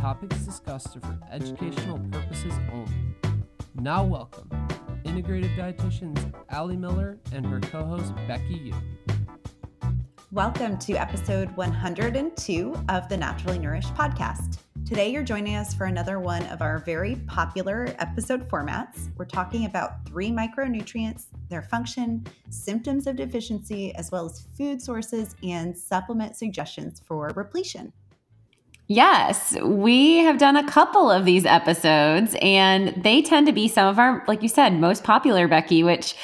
topics discussed are for educational purposes only. Now, welcome integrative dietitians Ali Miller and her co host Becki Yoo. Welcome to episode 102 of the Naturally Nourished podcast. Today, you're joining us for another one of our very popular episode formats. We're talking about three micronutrients, their function, symptoms of deficiency, as well as food sources and supplement suggestions for repletion. Yes, we have done a couple of these episodes, and they tend to be some of our, like you said, most popular, Becki, which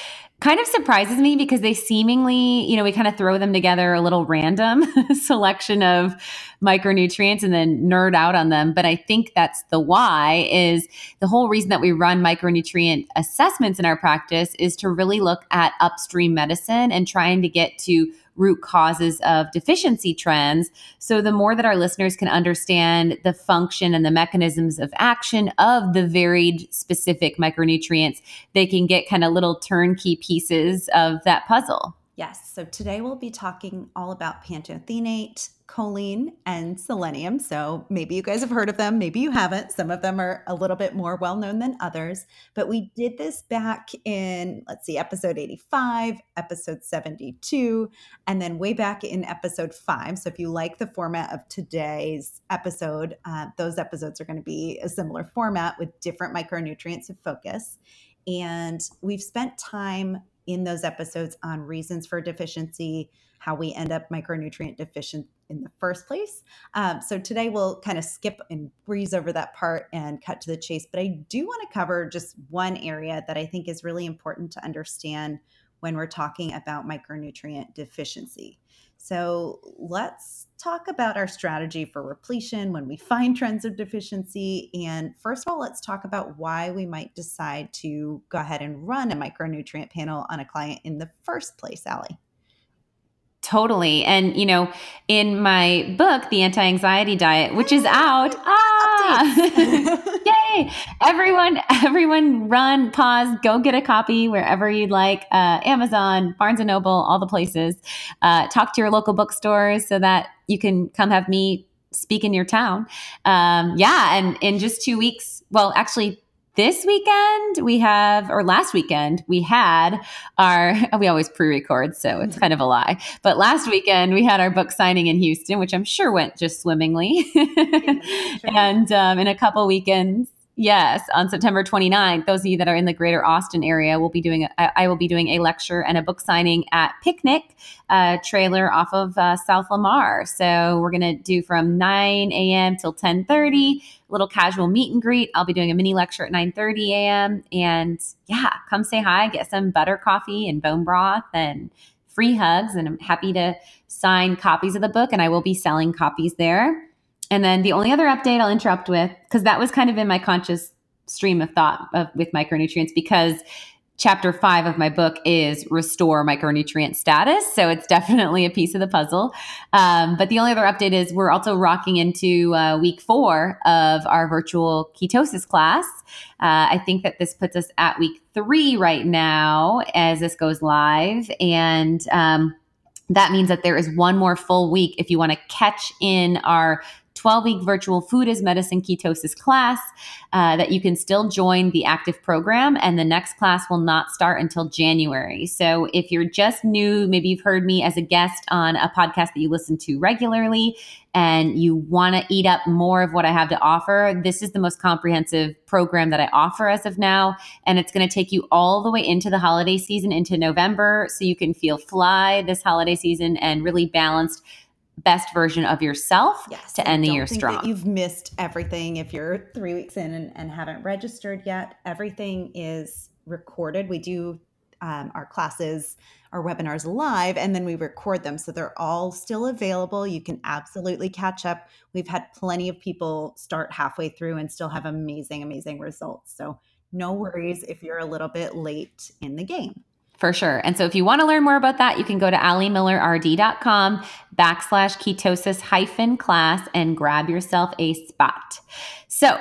kind of surprises me because they seemingly, you know, we kind of throw them together a little random selection of micronutrients and then nerd out on them. But I think that's the why is the whole reason that we run micronutrient assessments in our practice is to really look at upstream medicine and trying to get to root causes of deficiency trends. So, the more that our listeners can understand the function and the mechanisms of action of the varied specific micronutrients, they can get kind of little turnkey pieces of that puzzle. Yes. So today we'll be talking all about pantothenate, choline, and selenium. So maybe you guys have heard of them, maybe you haven't. Some of them are a little bit more well known than others. But we did this back in, let's see, episode 85, episode 72, and then way back in episode five. So if you like the format of today's episode, uh, those episodes are going to be a similar format with different micronutrients of focus. And we've spent time in those episodes on reasons for deficiency, how we end up micronutrient deficient in the first place. Um, so today we'll kind of skip and breeze over that part and cut to the chase. But I do want to cover just one area that I think is really important to understand when we're talking about micronutrient deficiency. So let's talk about our strategy for repletion when we find trends of deficiency. And first of all, let's talk about why we might decide to go ahead and run a micronutrient panel on a client in the first place, Ali. Totally. And, you know, in my book, The Anti Anxiety Diet, which is out, ah, yay! Everyone, everyone run, pause, go get a copy wherever you'd like uh, Amazon, Barnes and Noble, all the places. Uh, talk to your local bookstores so that you can come have me speak in your town. Um, yeah. And in just two weeks, well, actually, this weekend we have or last weekend we had our we always pre-record so it's kind of a lie but last weekend we had our book signing in houston which i'm sure went just swimmingly and um, in a couple weekends Yes, on September 29th, those of you that are in the greater Austin area will be doing, a, I will be doing a lecture and a book signing at Picnic uh, trailer off of uh, South Lamar. So we're going to do from 9 a.m. till 1030, little casual meet and greet. I'll be doing a mini lecture at 9.30 a.m. And yeah, come say hi, get some butter coffee and bone broth and free hugs. And I'm happy to sign copies of the book and I will be selling copies there. And then the only other update I'll interrupt with, because that was kind of in my conscious stream of thought of, with micronutrients, because chapter five of my book is restore micronutrient status. So it's definitely a piece of the puzzle. Um, but the only other update is we're also rocking into uh, week four of our virtual ketosis class. Uh, I think that this puts us at week three right now as this goes live. And um, that means that there is one more full week if you want to catch in our 12 week virtual food as medicine ketosis class uh, that you can still join the active program. And the next class will not start until January. So if you're just new, maybe you've heard me as a guest on a podcast that you listen to regularly and you want to eat up more of what I have to offer, this is the most comprehensive program that I offer as of now. And it's going to take you all the way into the holiday season, into November, so you can feel fly this holiday season and really balanced best version of yourself yes, to end the year strong. you've missed everything if you're three weeks in and, and haven't registered yet. Everything is recorded. We do um, our classes, our webinars live, and then we record them. So they're all still available. You can absolutely catch up. We've had plenty of people start halfway through and still have amazing, amazing results. So no worries if you're a little bit late in the game. For sure. And so if you want to learn more about that, you can go to alimillerrd.com backslash ketosis hyphen class and grab yourself a spot. So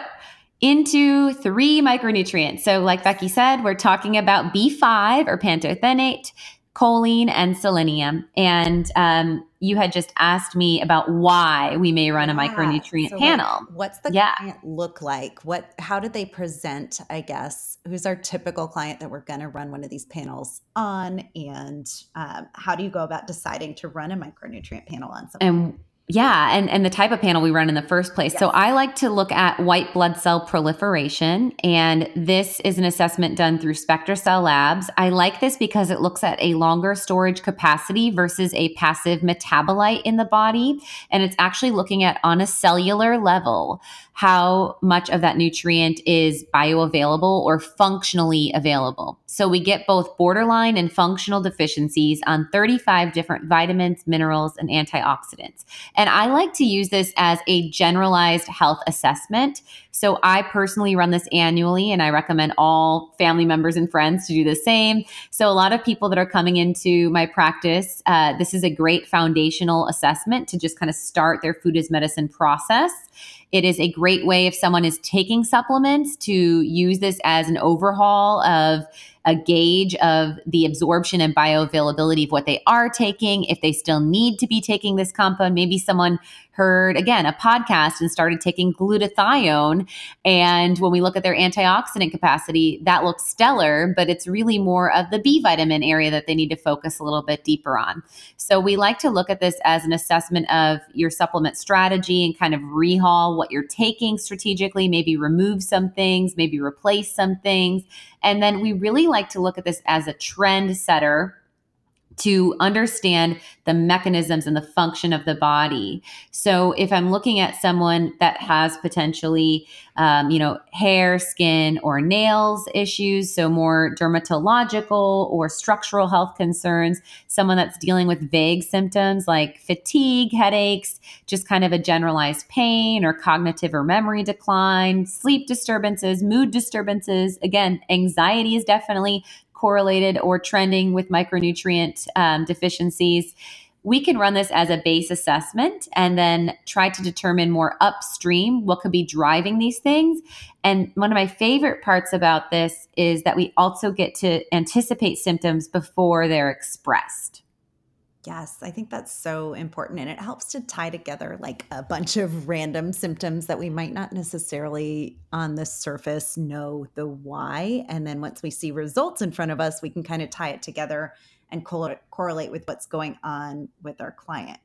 into three micronutrients. So like Becki said, we're talking about B5 or pantothenate, choline and selenium. And um, you had just asked me about why we may run yeah. a micronutrient so panel. Like, what's the yeah. client look like? What how did they present, I guess? Who's our typical client that we're going to run one of these panels on and um, how do you go about deciding to run a micronutrient panel on something? And yeah, and and the type of panel we run in the first place. Yes. So I like to look at white blood cell proliferation, and this is an assessment done through SpectraCell Labs. I like this because it looks at a longer storage capacity versus a passive metabolite in the body, and it's actually looking at on a cellular level how much of that nutrient is bioavailable or functionally available. So we get both borderline and functional deficiencies on 35 different vitamins, minerals, and antioxidants. And I like to use this as a generalized health assessment. So I personally run this annually and I recommend all family members and friends to do the same. So a lot of people that are coming into my practice, uh, this is a great foundational assessment to just kind of start their food as medicine process. It is a great way if someone is taking supplements to use this as an overhaul of a gauge of the absorption and bioavailability of what they are taking, if they still need to be taking this compound. Maybe someone heard again a podcast and started taking glutathione. And when we look at their antioxidant capacity, that looks stellar, but it's really more of the B vitamin area that they need to focus a little bit deeper on. So we like to look at this as an assessment of your supplement strategy and kind of rehaul what you're taking strategically, maybe remove some things, maybe replace some things. And then we really like to look at this as a trend setter to understand the mechanisms and the function of the body. So, if I'm looking at someone that has potentially, um, you know, hair, skin, or nails issues, so more dermatological or structural health concerns, someone that's dealing with vague symptoms like fatigue, headaches, just kind of a generalized pain or cognitive or memory decline, sleep disturbances, mood disturbances, again, anxiety is definitely correlated or trending with micronutrient um, deficiencies, we can run this as a base assessment and then try to determine more upstream what could be driving these things. And one of my favorite parts about this is that we also get to anticipate symptoms before they're expressed. Yes, I think that's so important. And it helps to tie together like a bunch of random symptoms that we might not necessarily on the surface know the why. And then once we see results in front of us, we can kind of tie it together and correlate with what's going on with our client.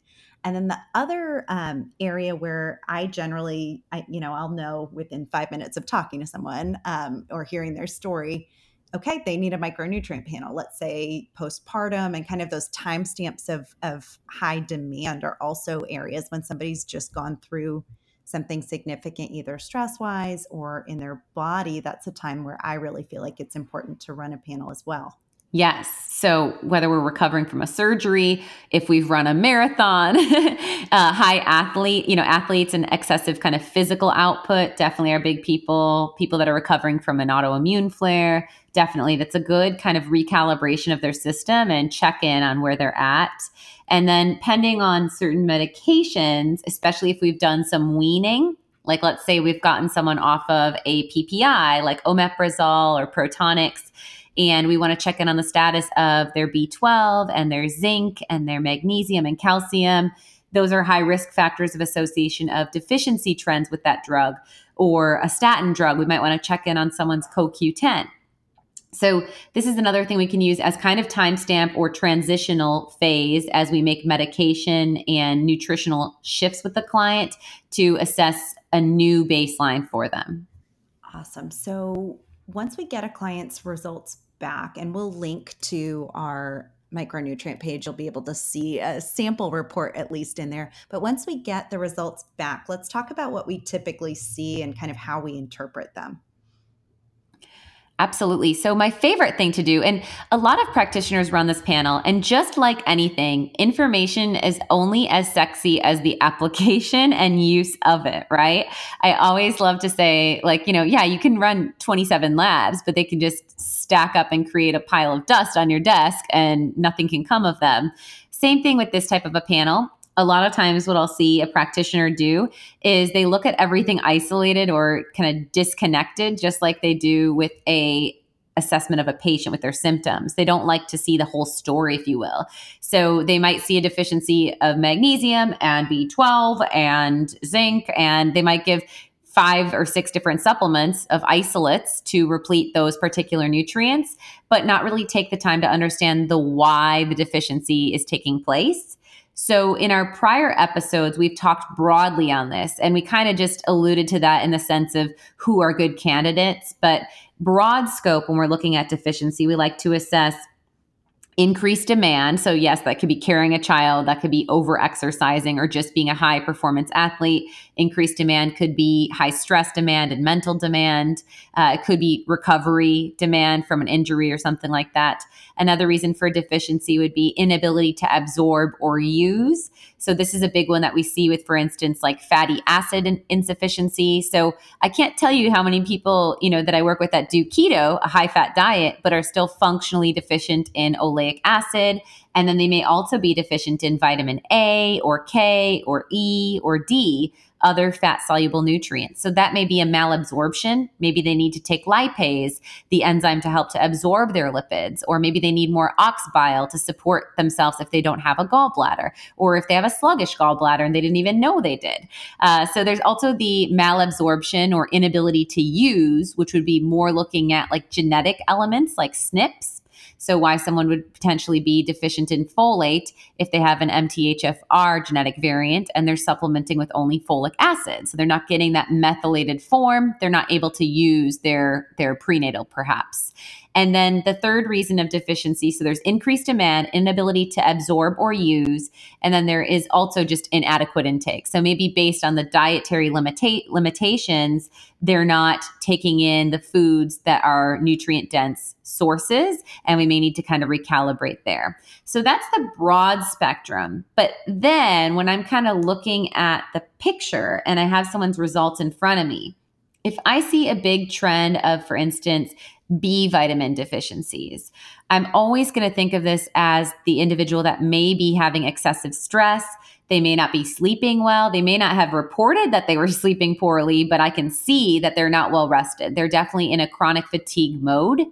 And then the other um, area where I generally, I, you know, I'll know within five minutes of talking to someone um, or hearing their story okay, they need a micronutrient panel, let's say postpartum, and kind of those timestamps of, of high demand are also areas when somebody's just gone through something significant, either stress wise or in their body. That's a time where I really feel like it's important to run a panel as well. Yes. So whether we're recovering from a surgery, if we've run a marathon, uh, high athlete, you know, athletes and excessive kind of physical output definitely are big people. People that are recovering from an autoimmune flare, definitely that's a good kind of recalibration of their system and check in on where they're at. And then pending on certain medications, especially if we've done some weaning, like let's say we've gotten someone off of a PPI like omeprazole or Protonix and we want to check in on the status of their B12 and their zinc and their magnesium and calcium. Those are high risk factors of association of deficiency trends with that drug or a statin drug. We might want to check in on someone's CoQ10. So, this is another thing we can use as kind of timestamp or transitional phase as we make medication and nutritional shifts with the client to assess a new baseline for them. Awesome. So, once we get a client's results back and we'll link to our micronutrient page. You'll be able to see a sample report at least in there. But once we get the results back let's talk about what we typically see and kind of how we interpret them Absolutely. So, my favorite thing to do, and a lot of practitioners run this panel, and just like anything, information is only as sexy as the application and use of it, right? I always love to say, like, you know, yeah, you can run 27 labs, but they can just stack up and create a pile of dust on your desk and nothing can come of them. Same thing with this type of a panel a lot of times what I'll see a practitioner do is they look at everything isolated or kind of disconnected just like they do with a assessment of a patient with their symptoms. They don't like to see the whole story if you will. So they might see a deficiency of magnesium and B12 and zinc and they might give five or six different supplements of isolates to replete those particular nutrients, but not really take the time to understand the why the deficiency is taking place. So, in our prior episodes, we've talked broadly on this, and we kind of just alluded to that in the sense of who are good candidates. But broad scope, when we're looking at deficiency, we like to assess increased demand. So, yes, that could be carrying a child, that could be over exercising, or just being a high performance athlete. Increased demand could be high stress demand and mental demand. Uh, it could be recovery demand from an injury or something like that. Another reason for deficiency would be inability to absorb or use. So, this is a big one that we see with, for instance, like fatty acid insufficiency. So, I can't tell you how many people, you know, that I work with that do keto, a high fat diet, but are still functionally deficient in oleic acid. And then they may also be deficient in vitamin A or K or E or D other fat soluble nutrients. So that may be a malabsorption. Maybe they need to take lipase, the enzyme to help to absorb their lipids, or maybe they need more ox bile to support themselves if they don't have a gallbladder, or if they have a sluggish gallbladder and they didn't even know they did. Uh, so there's also the malabsorption or inability to use, which would be more looking at like genetic elements like SNPs so, why someone would potentially be deficient in folate if they have an MTHFR genetic variant and they're supplementing with only folic acid. So, they're not getting that methylated form. They're not able to use their, their prenatal, perhaps. And then the third reason of deficiency so there's increased demand, inability to absorb or use. And then there is also just inadequate intake. So maybe based on the dietary limita- limitations, they're not taking in the foods that are nutrient dense sources. And we may need to kind of recalibrate there. So that's the broad spectrum. But then when I'm kind of looking at the picture and I have someone's results in front of me, if I see a big trend of, for instance, B vitamin deficiencies. I'm always going to think of this as the individual that may be having excessive stress. They may not be sleeping well. They may not have reported that they were sleeping poorly, but I can see that they're not well rested. They're definitely in a chronic fatigue mode.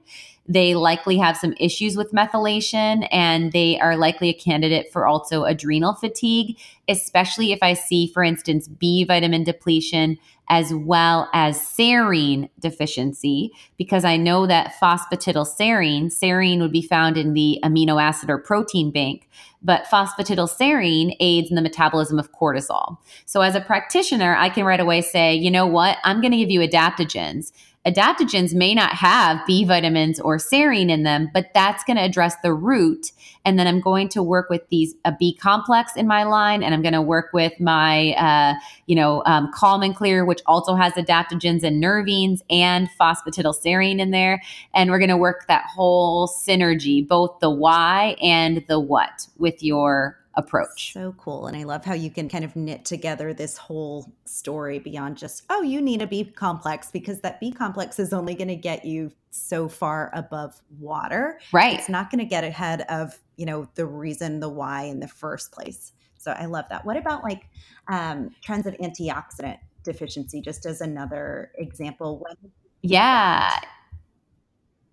They likely have some issues with methylation and they are likely a candidate for also adrenal fatigue, especially if I see, for instance, B vitamin depletion as well as serine deficiency, because I know that phosphatidylserine, serine would be found in the amino acid or protein bank, but phosphatidylserine aids in the metabolism of cortisol. So as a practitioner, I can right away say, you know what, I'm going to give you adaptogens adaptogens may not have B vitamins or serine in them, but that's going to address the root. And then I'm going to work with these a B complex in my line, and I'm going to work with my, uh, you know, um, Calm and Clear, which also has adaptogens and nervines and phosphatidylserine in there. And we're going to work that whole synergy, both the why and the what, with your approach. So cool. And I love how you can kind of knit together this whole story beyond just, oh, you need a B complex because that B complex is only going to get you so far above water. Right. It's not going to get ahead of, you know, the reason, the why in the first place. So I love that. What about like um, trends of antioxidant deficiency, just as another example? When yeah.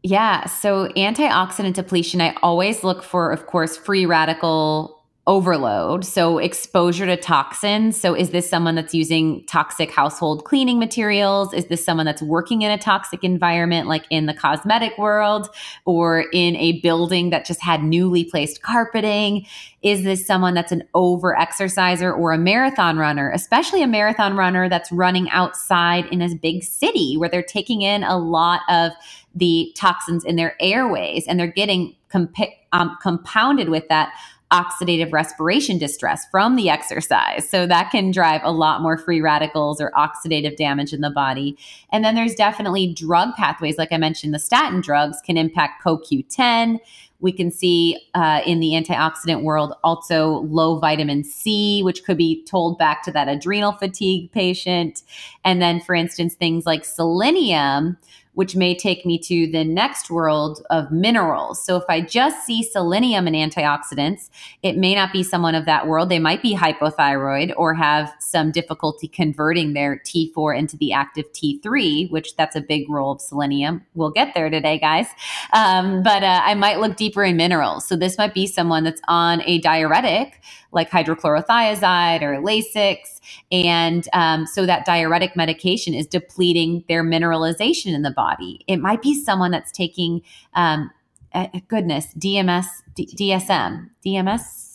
Yeah. So antioxidant depletion, I always look for, of course, free radical overload. So, exposure to toxins. So, is this someone that's using toxic household cleaning materials? Is this someone that's working in a toxic environment, like in the cosmetic world or in a building that just had newly placed carpeting? Is this someone that's an over exerciser or a marathon runner, especially a marathon runner that's running outside in a big city where they're taking in a lot of the toxins in their airways and they're getting comp- um, compounded with that oxidative respiration distress from the exercise. So that can drive a lot more free radicals or oxidative damage in the body. And then there's definitely drug pathways. Like I mentioned, the statin drugs can impact CoQ10. We can see uh, in the antioxidant world also low vitamin C, which could be told back to that adrenal fatigue patient. And then, for instance, things like selenium which may take me to the next world of minerals. So if I just see selenium and antioxidants, it may not be someone of that world. They might be hypothyroid or have some difficulty converting their T4 into the active T3, which that's a big role of selenium. We'll get there today, guys. Um, but uh, I might look deeper in minerals. So this might be someone that's on a diuretic like hydrochlorothiazide or Lasix. And um, so that diuretic medication is depleting their mineralization in the body. It might be someone that's taking, um, uh, goodness, DMS, D- DSM, DMS.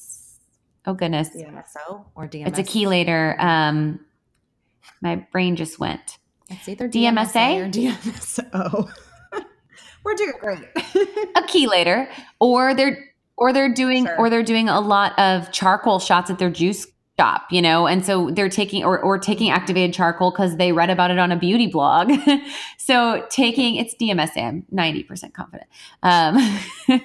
Oh, goodness. DMSO or DMS? It's a chelator. Um, my brain just went. It's either DMSA, DMSA or DMSO. We're doing great. a chelator, or they're or they're doing sure. or they're doing a lot of charcoal shots at their juice shop, you know, and so they're taking or or taking activated charcoal because they read about it on a beauty blog. so taking it's DMSA, I'm ninety percent confident. Um,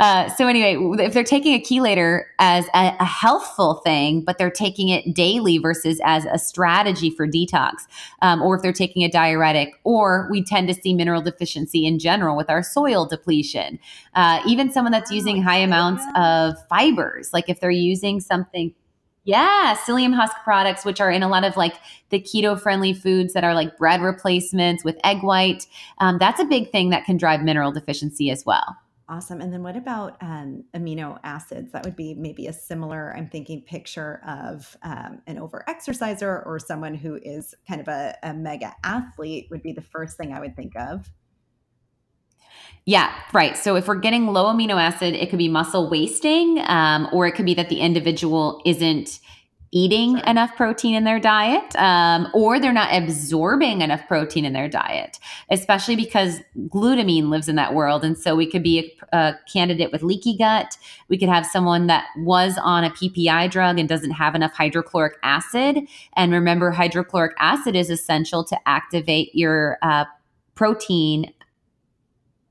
uh, so anyway, if they're taking a chelator as a, a, healthful thing, but they're taking it daily versus as a strategy for detox, um, or if they're taking a diuretic, or we tend to see mineral deficiency in general with our soil depletion. Uh, even someone that's using high amounts of fibers, like if they're using something yeah, psyllium husk products, which are in a lot of like the keto friendly foods that are like bread replacements with egg white. Um, that's a big thing that can drive mineral deficiency as well. Awesome. And then what about um, amino acids? That would be maybe a similar, I'm thinking, picture of um, an over exerciser or someone who is kind of a, a mega athlete, would be the first thing I would think of. Yeah, right. So if we're getting low amino acid, it could be muscle wasting, um, or it could be that the individual isn't eating sure. enough protein in their diet, um, or they're not absorbing enough protein in their diet, especially because glutamine lives in that world. And so we could be a, a candidate with leaky gut. We could have someone that was on a PPI drug and doesn't have enough hydrochloric acid. And remember, hydrochloric acid is essential to activate your uh, protein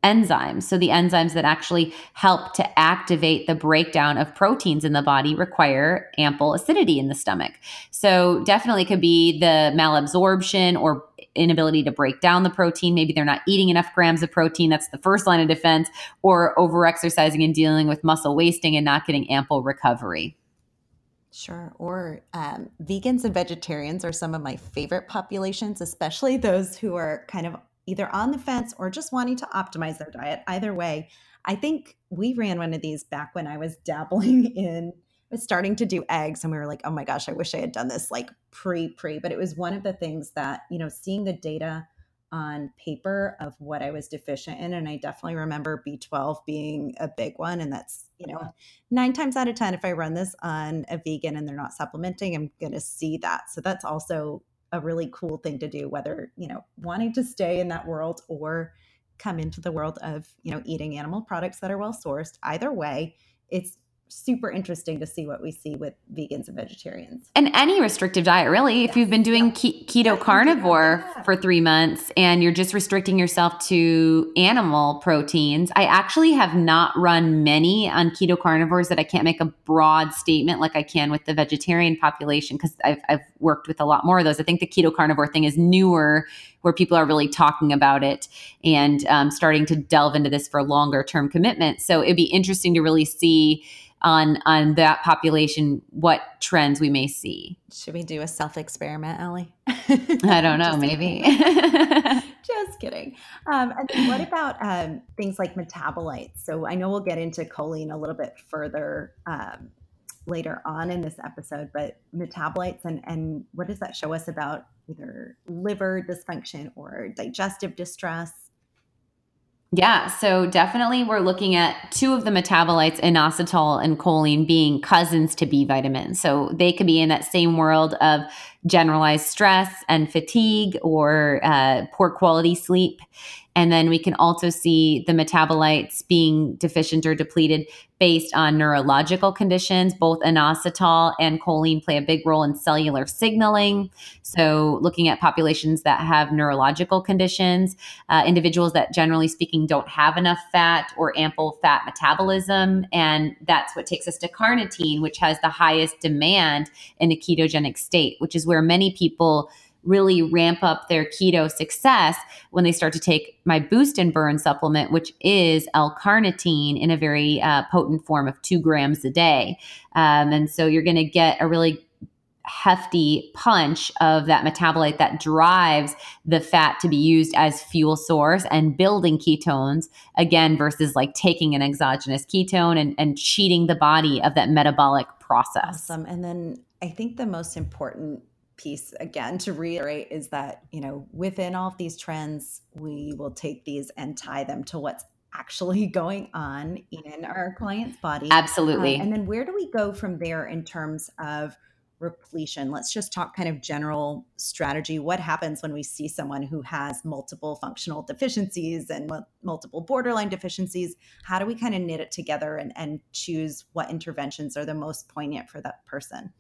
enzymes. So, the enzymes that actually help to activate the breakdown of proteins in the body require ample acidity in the stomach. So, definitely could be the malabsorption or inability to break down the protein. Maybe they're not eating enough grams of protein. That's the first line of defense, or overexercising and dealing with muscle wasting and not getting ample recovery. Sure. Or um, vegans and vegetarians are some of my favorite populations, especially those who are kind of either on the fence or just wanting to optimize their diet. Either way, I think we ran one of these back when I was dabbling in was starting to do eggs and we were like, "Oh my gosh, I wish I had done this like pre pre." But it was one of the things that, you know, seeing the data on paper of what I was deficient in and I definitely remember B12 being a big one and that's, you know, 9 times out of 10 if I run this on a vegan and they're not supplementing, I'm going to see that. So that's also a really cool thing to do whether you know wanting to stay in that world or come into the world of you know eating animal products that are well sourced either way it's super interesting to see what we see with vegans and vegetarians. And any restrictive diet, really. If you've been doing ke- keto carnivore. For three months and you're just restricting yourself to animal proteins, I actually have not run many on keto carnivores that I can't make a broad statement like I can with the vegetarian population because I've, I've worked with a lot more of those. I think the keto carnivore thing is newer where people are really talking about it and um, starting to delve into this for longer term commitment. So it'd be interesting to really see on on that population what trends we may see should we do a self experiment Ali i don't know maybe. just kidding. Um, and what about um, things like metabolites? So i know we'll get into choline a little bit further um, later on in this episode but metabolites and and what does that show us about either liver dysfunction or digestive distress? Yeah, so definitely we're looking at two of the metabolites, inositol and choline, being cousins to B vitamins. So they could be in that same world of generalized stress and fatigue or uh, poor quality sleep. And then we can also see the metabolites being deficient or depleted based on neurological conditions. Both inositol and choline play a big role in cellular signaling. So, looking at populations that have neurological conditions, uh, individuals that generally speaking don't have enough fat or ample fat metabolism. And that's what takes us to carnitine, which has the highest demand in a ketogenic state, which is where many people really ramp up their keto success when they start to take my boost and burn supplement, which is L-carnitine in a very uh, potent form of two grams a day. Um, and so you're going to get a really hefty punch of that metabolite that drives the fat to be used as fuel source and building ketones again versus like taking an exogenous ketone and, and cheating the body of that metabolic process awesome and then i think the most important piece again to reiterate is that you know within all of these trends we will take these and tie them to what's actually going on in our client's body. Absolutely. Uh, and then where do we go from there in terms of repletion? Let's just talk kind of general strategy. What happens when we see someone who has multiple functional deficiencies and multiple borderline deficiencies? How do we kind of knit it together and, and choose what interventions are the most poignant for that person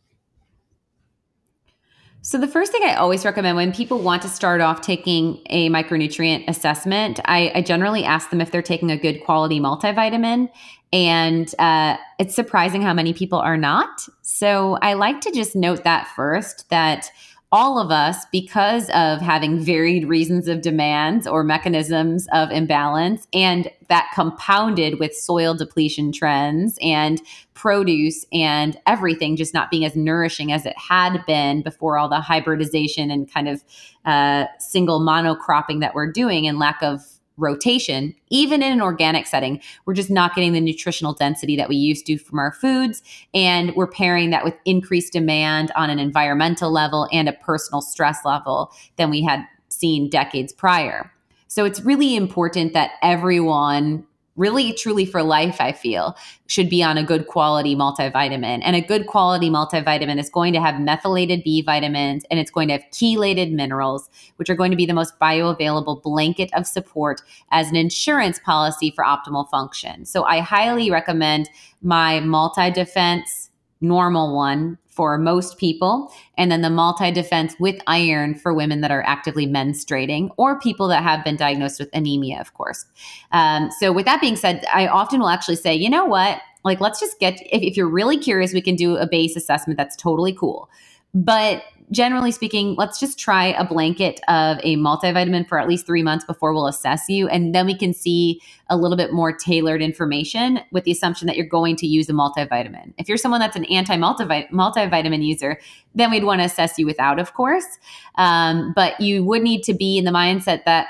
so, the first thing I always recommend when people want to start off taking a micronutrient assessment, I, I generally ask them if they're taking a good quality multivitamin. And uh, it's surprising how many people are not. So, I like to just note that first that all of us, because of having varied reasons of demands or mechanisms of imbalance, and that compounded with soil depletion trends and produce and everything just not being as nourishing as it had been before all the hybridization and kind of uh, single monocropping that we're doing and lack of rotation, even in an organic setting, we're just not getting the nutritional density that we used to from our foods. And we're pairing that with increased demand on an environmental level and a personal stress level than we had seen decades prior. So it's really important that everyone really truly for life i feel should be on a good quality multivitamin. And a good quality multivitamin is going to have methylated b vitamins and it's going to have chelated minerals which are going to be the most bioavailable blanket of support as an insurance policy for optimal function. So i highly recommend my multi defense normal one for most people, and then the multi defense with iron for women that are actively menstruating or people that have been diagnosed with anemia, of course. Um, so, with that being said, I often will actually say, you know what? Like, let's just get, if, if you're really curious, we can do a base assessment. That's totally cool. But generally speaking, let's just try a blanket of a multivitamin for at least three months before we'll assess you. And then we can see a little bit more tailored information with the assumption that you're going to use a multivitamin. If you're someone that's an anti multivitamin user, then we'd want to assess you without, of course. Um, but you would need to be in the mindset that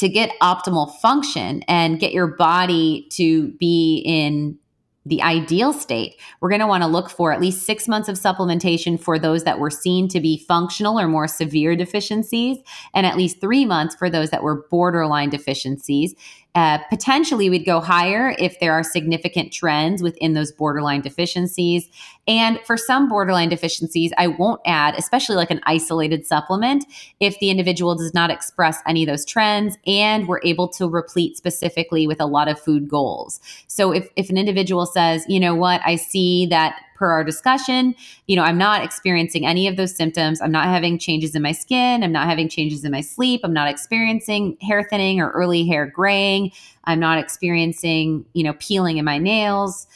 to get optimal function and get your body to be in the ideal state, we're going to want to look for at least six months of supplementation for those that were seen to be functional or more severe deficiencies, and at least three months for those that were borderline deficiencies. Uh, potentially, we'd go higher if there are significant trends within those borderline deficiencies. And for some borderline deficiencies, I won't add, especially like an isolated supplement, if the individual does not express any of those trends and we're able to replete specifically with a lot of food goals. So if, if an individual says, you know what, I see that per our discussion, you know, I'm not experiencing any of those symptoms. I'm not having changes in my skin. I'm not having changes in my sleep. I'm not experiencing hair thinning or early hair graying. I'm not experiencing, you know, peeling in my nails.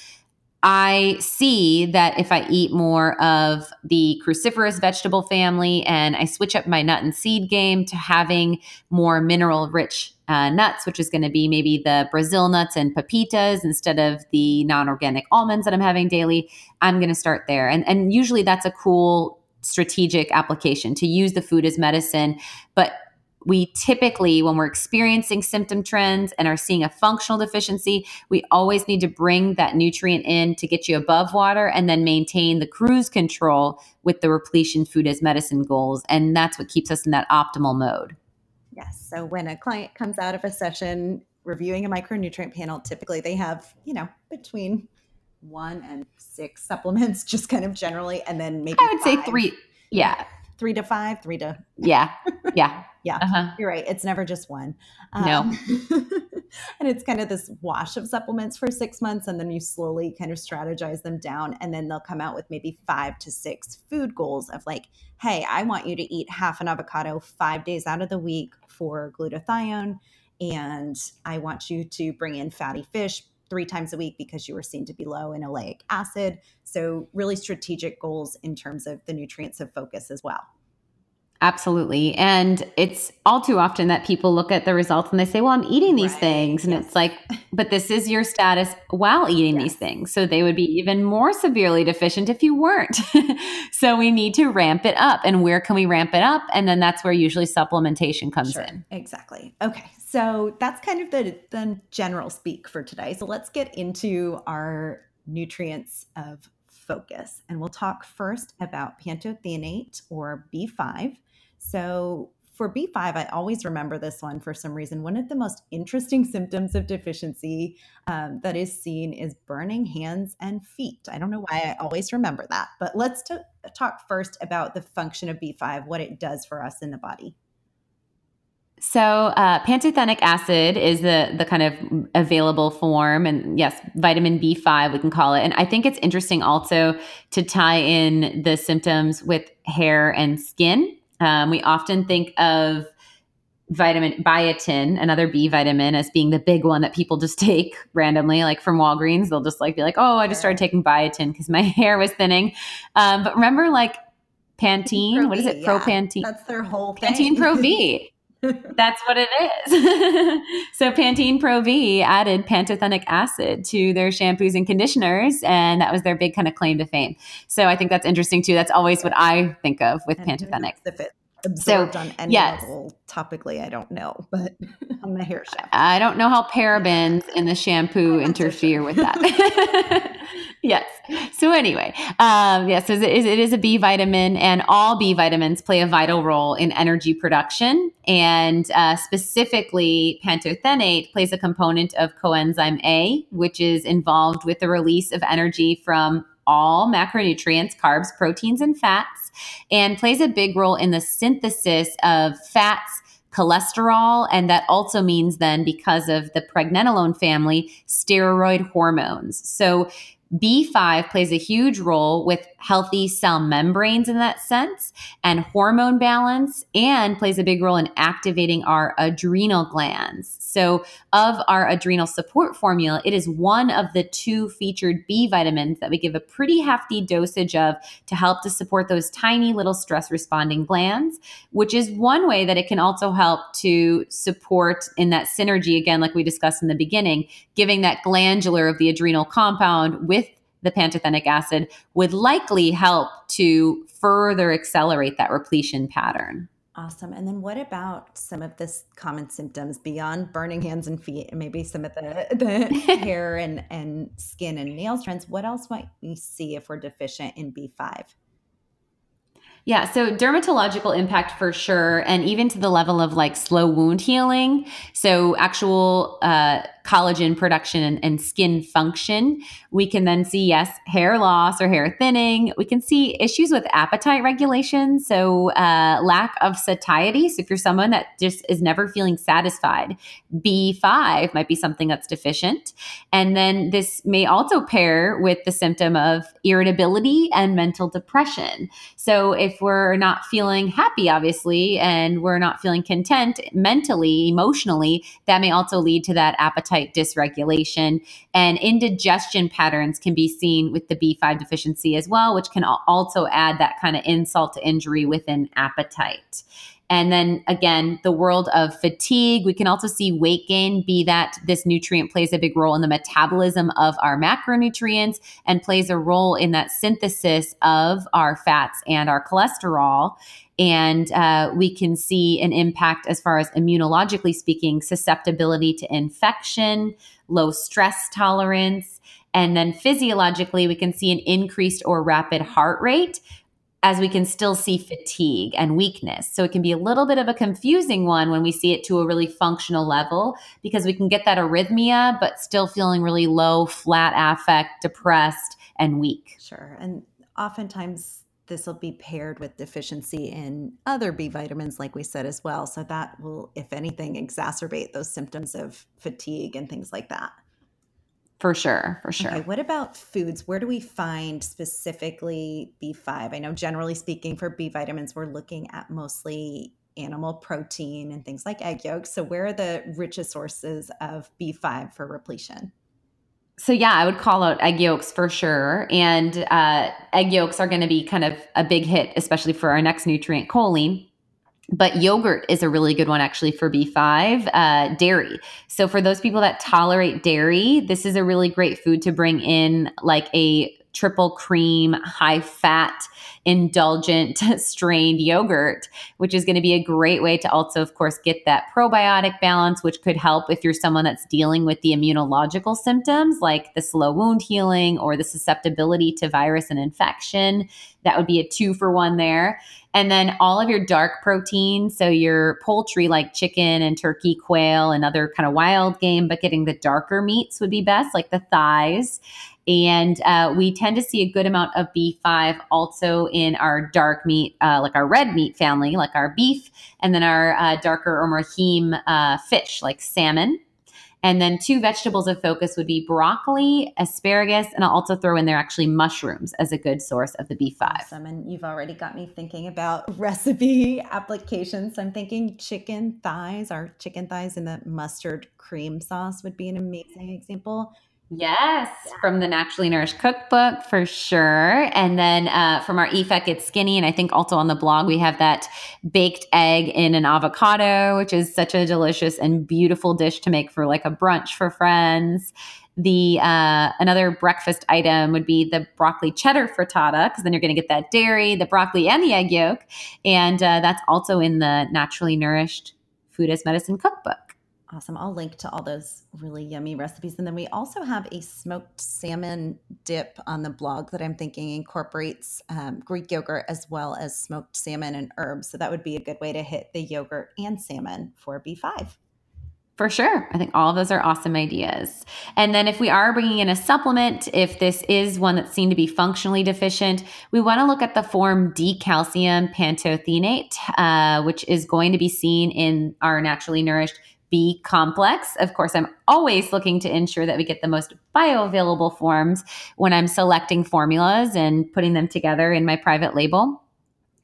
I see that if I eat more of the cruciferous vegetable family and I switch up my nut and seed game to having more mineral rich uh, nuts, which is going to be maybe the Brazil nuts and pepitas instead of the non organic almonds that I'm having daily, I'm going to start there. And, and usually that's a cool strategic application to use the food as medicine. But we typically, when we're experiencing symptom trends and are seeing a functional deficiency, we always need to bring that nutrient in to get you above water and then maintain the cruise control with the repletion food as medicine goals. And that's what keeps us in that optimal mode. Yes. So when a client comes out of a session reviewing a micronutrient panel, typically they have, you know, between one and six supplements, just kind of generally, and then maybe I would five. say three. Yeah three to five, three to yeah, yeah, yeah. Uh-huh. You're right. It's never just one. No. Um, and it's kind of this wash of supplements for six months, and then you slowly kind of strategize them down, and then they'll come out with maybe five to six food goals of like, hey, I want you to eat half an avocado five days out of the week for glutathione, and I want you to bring in fatty fish three times a week because you were seen to be low in oleic acid. So, really strategic goals in terms of the nutrients of focus as well. Absolutely. And it's all too often that people look at the results and they say, well, I'm eating these right. things. And yes. it's like, but this is your status while eating yes. these things. So they would be even more severely deficient if you weren't. so we need to ramp it up. And where can we ramp it up? And then that's where usually supplementation comes sure. in. Exactly. Okay. So that's kind of the, the general speak for today. So let's get into our nutrients of focus. And we'll talk first about pantothenate or B5. So for B5, I always remember this one for some reason. One of the most interesting symptoms of deficiency um, that is seen is burning hands and feet. I don't know why I always remember that, but let's t- talk first about the function of B5, what it does for us in the body. So, uh, pantothenic acid is the the kind of available form, and yes, vitamin B five we can call it. And I think it's interesting also to tie in the symptoms with hair and skin. Um, we often think of vitamin biotin, another B vitamin, as being the big one that people just take randomly, like from Walgreens. They'll just like be like, "Oh, I just started taking biotin because my hair was thinning." Um, but remember, like Pantene, Pro what is it? Yeah. Pro Pantene. That's their whole thing. Pantene Pro V. That's what it is. so Pantene Pro V added pantothenic acid to their shampoos and conditioners, and that was their big kind of claim to fame. So I think that's interesting too. That's always what I think of with and pantothenic. It absorbed so, on any yes. level topically, I don't know, but on the hair shaft. I don't know how parabens in the shampoo interfere with that. yes. So anyway, um, yes, it is, it is a B vitamin, and all B vitamins play a vital role in energy production. And uh, specifically, pantothenate plays a component of coenzyme A, which is involved with the release of energy from all macronutrients, carbs, proteins, and fats, and plays a big role in the synthesis of fats cholesterol. And that also means then, because of the pregnenolone family, steroid hormones. So B5 plays a huge role with healthy cell membranes in that sense and hormone balance, and plays a big role in activating our adrenal glands. So, of our adrenal support formula, it is one of the two featured B vitamins that we give a pretty hefty dosage of to help to support those tiny little stress responding glands, which is one way that it can also help to support in that synergy, again, like we discussed in the beginning, giving that glandular of the adrenal compound with the pantothenic acid would likely help to further accelerate that repletion pattern. Awesome. And then what about some of the common symptoms beyond burning hands and feet and maybe some of the, the hair and, and skin and nail strands? What else might we see if we're deficient in B5? Yeah, so dermatological impact for sure, and even to the level of like slow wound healing. So, actual uh, collagen production and, and, skin function. We can then see, yes, hair loss or hair thinning. We can see issues with appetite regulation. So, uh, lack of satiety. So, if you're someone that just is never feeling satisfied, B5 might be something that's deficient. And then this may also pair with the symptom of irritability and mental depression. So, if we're not feeling happy, obviously, and we're not feeling content mentally, emotionally, that may also lead to that appetite appetite dysregulation. And indigestion patterns can be seen with the B5 deficiency as well, which can also add that kind of insult to injury within appetite. And then again, the world of fatigue, we can also see weight gain, be that this nutrient plays a big role in the metabolism of our macronutrients and plays a role in that synthesis of our fats and our cholesterol. And uh, we can see an impact as far as immunologically speaking, susceptibility to infection, low stress tolerance. And then physiologically, we can see an increased or rapid heart rate, as we can still see fatigue and weakness. So it can be a little bit of a confusing one when we see it to a really functional level because we can get that arrhythmia, but still feeling really low, flat affect, depressed, and weak. Sure. And oftentimes this will be paired with deficiency in other B vitamins, like we said as well. So that will, if anything, exacerbate those symptoms of fatigue and things like that. For sure, for sure. Okay, what about foods? Where do we find specifically B5? I know generally speaking for B vitamins, we're looking at mostly animal protein and things like egg yolks. So where are the richest sources of B5 for repletion? So yeah, I would call out egg yolks for sure, and uh, egg yolks are going to be kind of a big hit, especially for our next nutrient, choline. But yogurt is a really good one actually for B5. Uh, dairy. So for those people that tolerate dairy, this is a really great food to bring in, like a triple cream, high fat, indulgent strained yogurt, which is going to be a great way to also, of course, get that probiotic balance, which could help if you're someone that's dealing with the immunological symptoms like the slow wound healing or the susceptibility to virus and infection. That would be a two for one there. And then all of your dark proteins, so your poultry like chicken and turkey, quail, and other kind of wild game, but getting the darker meats would be best, like the thighs. And uh, we tend to see a good amount of B5 also in our dark meat, uh, like our red meat family, like our beef, and then our uh, darker or more heme uh, fish, like salmon. And then two vegetables of focus would be broccoli, asparagus, and I'll also throw in there actually mushrooms as a good source of the B5. Awesome. And you've already got me thinking about recipe applications. I'm thinking chicken thighs, our chicken thighs in the mustard cream sauce would be an amazing example. Yes, from the Naturally Nourished Cookbook for sure. And then uh, from our Eat Fat Get Skinny. And I think also on the blog, we have that baked egg in an avocado, which is such a delicious and beautiful dish to make for like a brunch for friends. The uh, another breakfast item would be the broccoli cheddar frittata because then you're going to get that dairy, the broccoli, and the egg yolk, and uh, that's also in the Naturally Nourished Food as Medicine Cookbook. Awesome. I'll link to all those really yummy recipes. And then we also have a smoked salmon dip on the blog that I'm thinking incorporates um, Greek yogurt as well as smoked salmon and herbs. So that would be a good way to hit the yogurt and salmon for B5. For sure. I think all of those are awesome ideas. And then if we are bringing in a supplement, if this is one that's seen to be functionally deficient, we want to look at the form D-calcium pantothenate, uh, which is going to be seen in our naturally nourished B complex. Of course, I'm always looking to ensure that we get the most bioavailable forms when I'm selecting formulas and putting them together in my private label.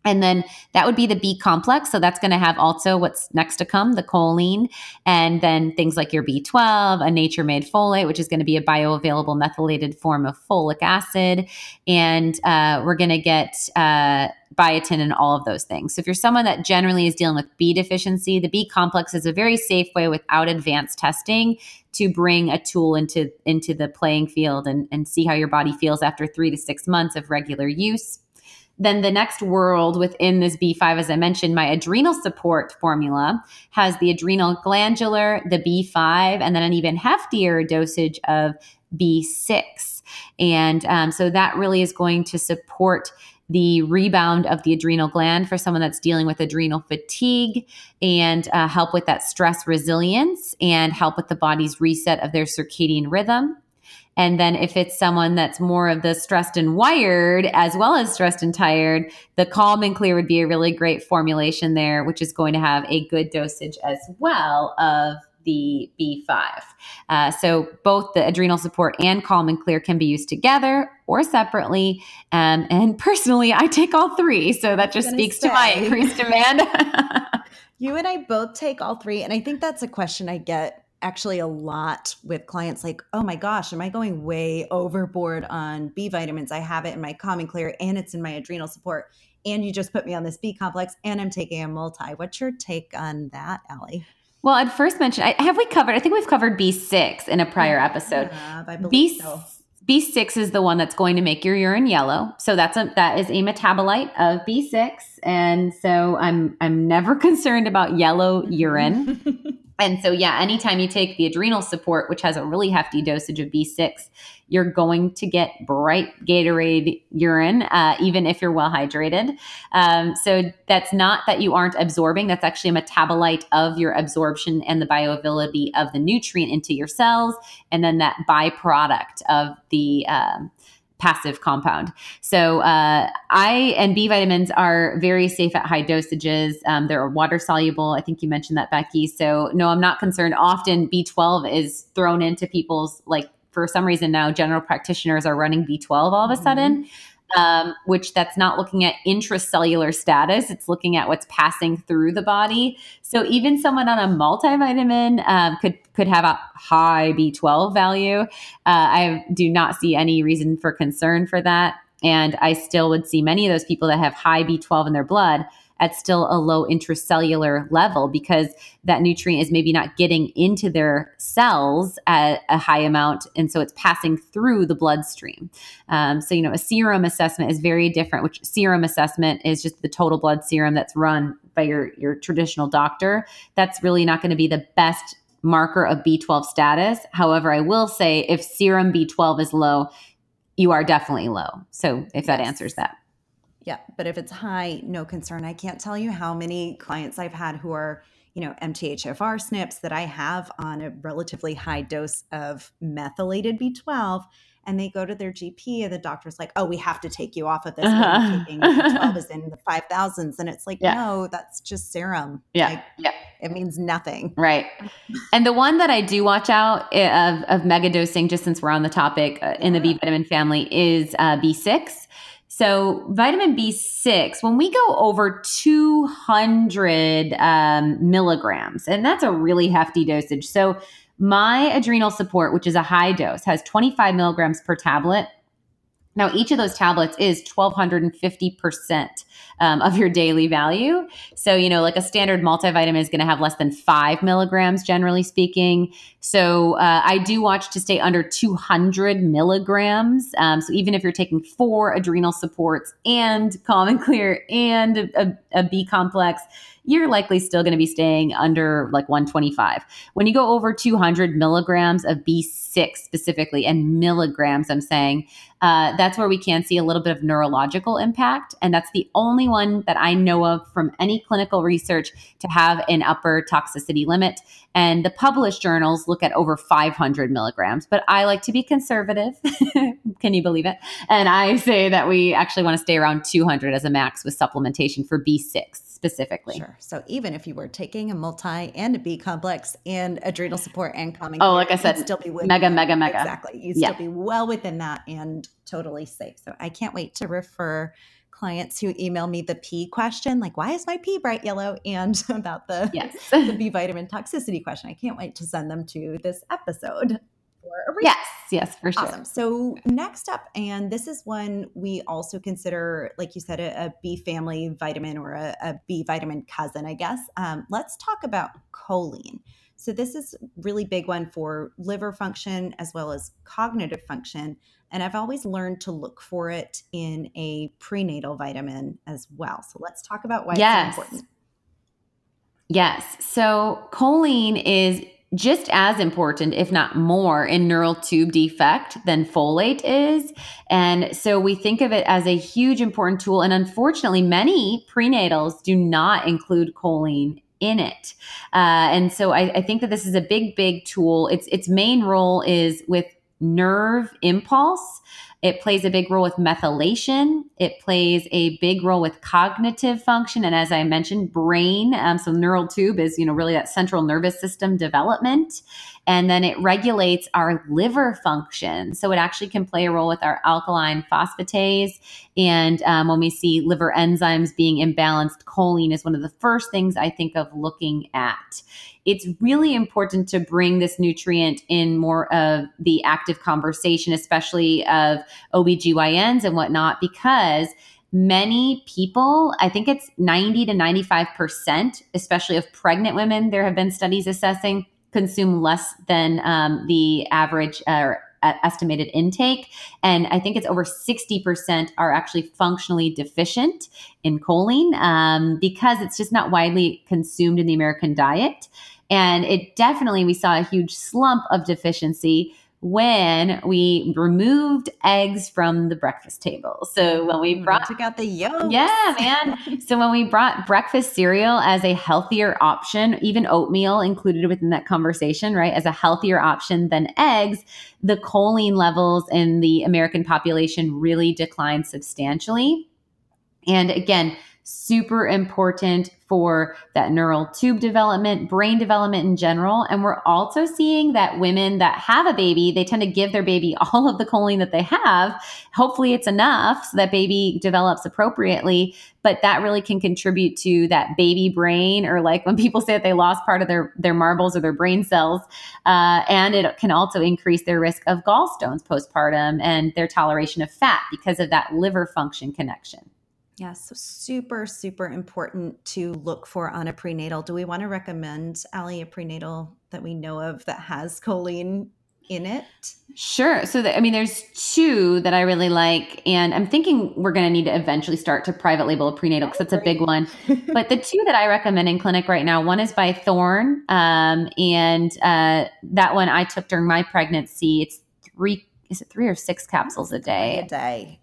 And then that would be the B complex. So that's going to have also what's next to come, the choline, and then things like your B12, a nature made folate, which is going to be a bioavailable methylated form of folic acid. And uh, we're going to get uh, biotin and all of those things. So if you're someone that generally is dealing with B deficiency, the B complex is a very safe way without advanced testing to bring a tool into, into the playing field and, and see how your body feels after three to six months of regular use. Then the next world within this B5, as I mentioned, my adrenal support formula has the adrenal glandular, the B5, and then an even heftier dosage of B6. And um, so that really is going to support the rebound of the adrenal gland for someone that's dealing with adrenal fatigue and uh, help with that stress resilience and help with the body's reset of their circadian rhythm. And then if it's someone that's more of the stressed and wired as well as stressed and tired, the calm and clear would be a really great formulation there, which is going to have a good dosage as well of the B5. Uh, so both the adrenal support and calm and clear can be used together or separately. Um, and personally, I take all three. So that just speaks say. to my increased demand. you and I both take all three. And I think that's a question I get actually a lot with clients like, oh my gosh, am I going way overboard on B vitamins? I have it in my and Clear and it's in my adrenal support. And you just put me on this B complex and I'm taking a multi. What's your take on that, Ali? Well, I'd first mention, I, have we covered, I think we've covered B6 in a prior episode. B, so. B6 is the one that's going to make your urine yellow. So that's a, that is a metabolite of B6. And so I'm, I'm never concerned about yellow urine. And so, yeah, anytime you take the adrenal support, which has a really hefty dosage of B6, you're going to get bright Gatorade urine, uh, even if you're well hydrated. Um, so, that's not that you aren't absorbing, that's actually a metabolite of your absorption and the bioavailability of the nutrient into your cells. And then that byproduct of the um, passive compound. So uh, I and B vitamins are very safe at high dosages. Um, they're water soluble. I think you mentioned that, Becki. So no, I'm not concerned. Often B12 is thrown into people's like for some reason now general practitioners are running B12 all of a sudden. Um, which that's not looking at intracellular status. It's looking at what's passing through the body. So even someone on a multivitamin um, could could have a high B12 value. Uh, I do not see any reason for concern for that. And I still would see many of those people that have high B12 in their blood at still a low intracellular level because that nutrient is maybe not getting into their cells at a high amount. And so it's passing through the bloodstream. Um, so, you know, a serum assessment is very different, which serum assessment is just the total blood serum that's run by your, your traditional doctor. That's really not going to be the best marker of B12 status. However, I will say if serum B12 is low, you are definitely low. So, if that answers that. Yeah, but if it's high, no concern. I can't tell you how many clients I've had who are, you know, MTHFR SNPs that I have on a relatively high dose of methylated B12 and they go to their GP and the doctor's like, "Oh, we have to take you off of this. Uh-huh. Taking B12 is in the 5000s." And it's like, yeah. "No, that's just serum." Yeah. Like, yeah. It means nothing. Right. and the one that I do watch out eh, of of mega dosing just since we're on the topic uh, in the B vitamin family is uh, B6 so, vitamin B6, when we go over 200 um, milligrams, and that's a really hefty dosage. So, my adrenal support, which is a high dose, has 25 milligrams per tablet. Now, each of those tablets is 1250% um, of your daily value. So, you know, like a standard multivitamin is going to have less than five milligrams, generally speaking. So, uh, I do watch to stay under 200 milligrams. Um, so, even if you're taking four adrenal supports and Calm and Clear and a, a B complex, you're likely still going to be staying under like 125. When you go over 200 milligrams of B6 specifically, and milligrams, I'm saying, uh, that's where we can see a little bit of neurological impact. And that's the only one that I know of from any clinical research to have an upper toxicity limit. And the published journals look at over 500 milligrams, but I like to be conservative. Can you believe it? And I say that we actually want to stay around 200 as a max with supplementation for B6 specifically. Sure. So even if you were taking a multi and a B complex and adrenal support and calming, oh, like I said, still be mega, mega, mega. Exactly. You still yeah. be well within that and totally safe. So I can't wait to refer clients who email me the pee question, like why is my pee bright yellow, and about the yes. the B vitamin toxicity question. I can't wait to send them to this episode. Yes, yes, for sure. Awesome. So next up, and this is one we also consider, like you said, a, a B family vitamin or a, a B vitamin cousin, I guess. Um, let's talk about choline. So this is really big one for liver function as well as cognitive function. And I've always learned to look for it in a prenatal vitamin as well. So let's talk about why yes. it's so important. Yes. So choline is just as important, if not more, in neural tube defect than folate is. And so we think of it as a huge important tool. And unfortunately, many prenatals do not include choline in it. Uh, and so I, I think that this is a big, big tool. Its its main role is with nerve impulse. It plays a big role with methylation. It plays a big role with cognitive function, and as I mentioned, brain. Um, so neural tube is you know really that central nervous system development, and then it regulates our liver function. So it actually can play a role with our alkaline phosphatase. And um, when we see liver enzymes being imbalanced, choline is one of the first things I think of looking at it's really important to bring this nutrient in more of the active conversation, especially of OBGYNs and whatnot, because many people, I think it's 90 to 95%, especially of pregnant women, there have been studies assessing, consume less than um, the average uh, estimated intake. And I think it's over 60% are actually functionally deficient in choline um, because it's just not widely consumed in the American diet. And it definitely, we saw a huge slump of deficiency when we removed eggs from the breakfast table. So when we brought took out the yolk. Yeah, man. so when we brought breakfast cereal as a healthier option, even oatmeal included within that conversation, right? As a healthier option than eggs, the choline levels in the American population really declined substantially. And again, super important for that neural tube development, brain development in general. And we're also seeing that women that have a baby, they tend to give their baby all of the choline that they have. Hopefully, it's enough so that baby develops appropriately. But that really can contribute to that baby brain, or like when people say that they lost part of their, their marbles or their brain cells. Uh, and it can also increase their risk of gallstones postpartum and their toleration of fat because of that liver function connection. Yes, so super, super important to look for on a prenatal. Do we want to recommend, Ali, a prenatal that we know of that has choline in it? Sure. So, the, I mean, there's two that I really like, and I'm thinking we're going to need to eventually start to private label a prenatal because that's a big one. but the two that I recommend in clinic right now, one is by Thorne, um, and uh, that one I took during my pregnancy. It's three, is it three or six capsules a day? A day.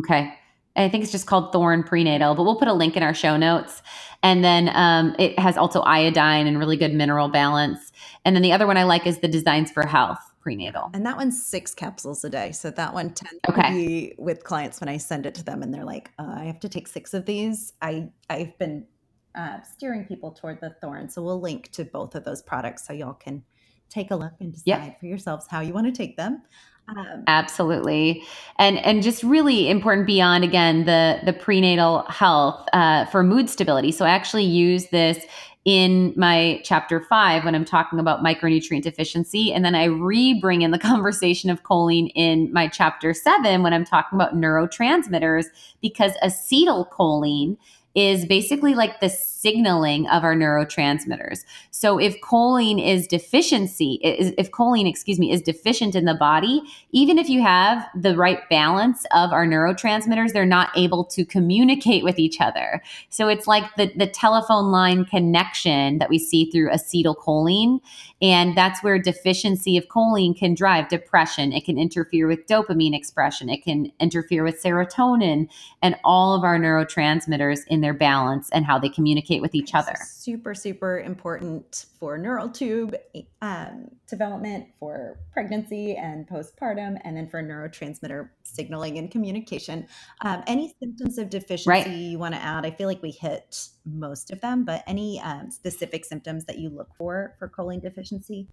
Okay. I think it's just called Thorne Prenatal, but we'll put a link in our show notes. And then um, it has also iodine and really good mineral balance. And then the other one I like is the Designs for Health Prenatal. And that one's six capsules a day. So that one tends okay. to be with clients when I send it to them and they're like, uh, I have to take six of these. I, I've been uh, steering people toward the Thorne. So we'll link to both of those products so y'all can take a look and decide yep. for yourselves how you want to take them. Um, Absolutely, and and just really important beyond again the the prenatal health uh, for mood stability. So I actually use this in my chapter five when I'm talking about micronutrient deficiency, and then I re bring in the conversation of choline in my chapter seven when I'm talking about neurotransmitters because acetylcholine is basically like the signaling of our neurotransmitters. So if choline is deficiency, if choline, excuse me, is deficient in the body, even if you have the right balance of our neurotransmitters, they're not able to communicate with each other. So it's like the, the telephone line connection that we see through acetylcholine. And that's where deficiency of choline can drive depression. It can interfere with dopamine expression. It can interfere with serotonin and all of our neurotransmitters in their balance and how they communicate with each other. Super, super important for neural tube um, development, for pregnancy and postpartum, and then for neurotransmitter signaling and communication. Um, any symptoms of deficiency right. you want to add? I feel like we hit most of them, but any um, specific symptoms that you look for for choline deficiency?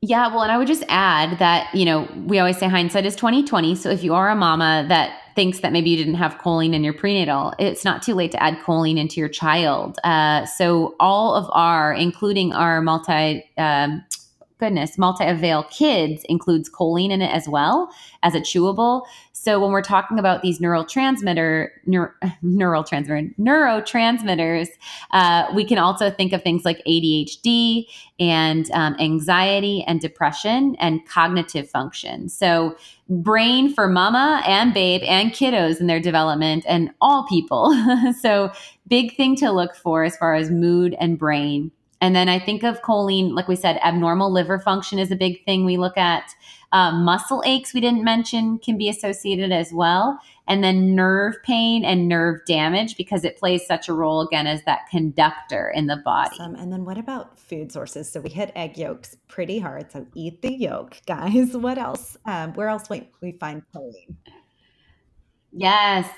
Yeah, well, and I would just add that, you know, we always say hindsight is 2020. So if you are a mama that thinks that maybe you didn't have choline in your prenatal, it's not too late to add choline into your child. Uh, so all of our, including our multi um, goodness, multi-avail kids includes choline in it as well as a chewable. So when we're talking about these neural transmitter, neuro, neural transmitter, neurotransmitters, uh, we can also think of things like ADHD and um, anxiety and depression and cognitive function. So brain for mama and babe and kiddos in their development and all people. so big thing to look for as far as mood and brain and then I think of choline, like we said, abnormal liver function is a big thing we look at. Uh, muscle aches, we didn't mention, can be associated as well. And then nerve pain and nerve damage because it plays such a role, again, as that conductor in the body. Awesome. And then what about food sources? So we hit egg yolks pretty hard. So eat the yolk, guys. What else? Um, where else might we find choline? Yes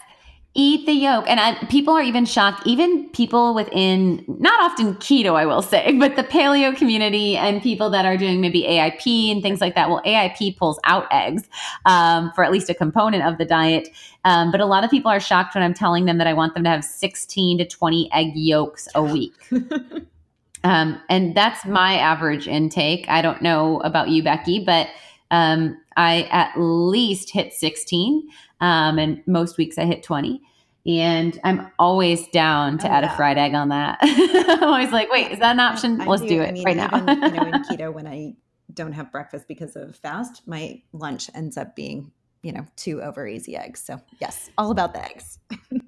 eat the yolk. And I, people are even shocked, even people within, not often keto, I will say, but the paleo community and people that are doing maybe AIP and things like that. Well, AIP pulls out eggs um, for at least a component of the diet. Um, but a lot of people are shocked when I'm telling them that I want them to have 16 to 20 egg yolks a week. um, and that's my average intake. I don't know about you, Becki, but um, I at least hit 16. Um, and most weeks I hit 20. And I'm always down to oh, add yeah. a fried egg on that. I'm always like, wait, is that an option? I Let's do, do it I mean, right even, now. you know, in keto, when I don't have breakfast because of fast, my lunch ends up being, you know, two over easy eggs. So yes, all about the eggs.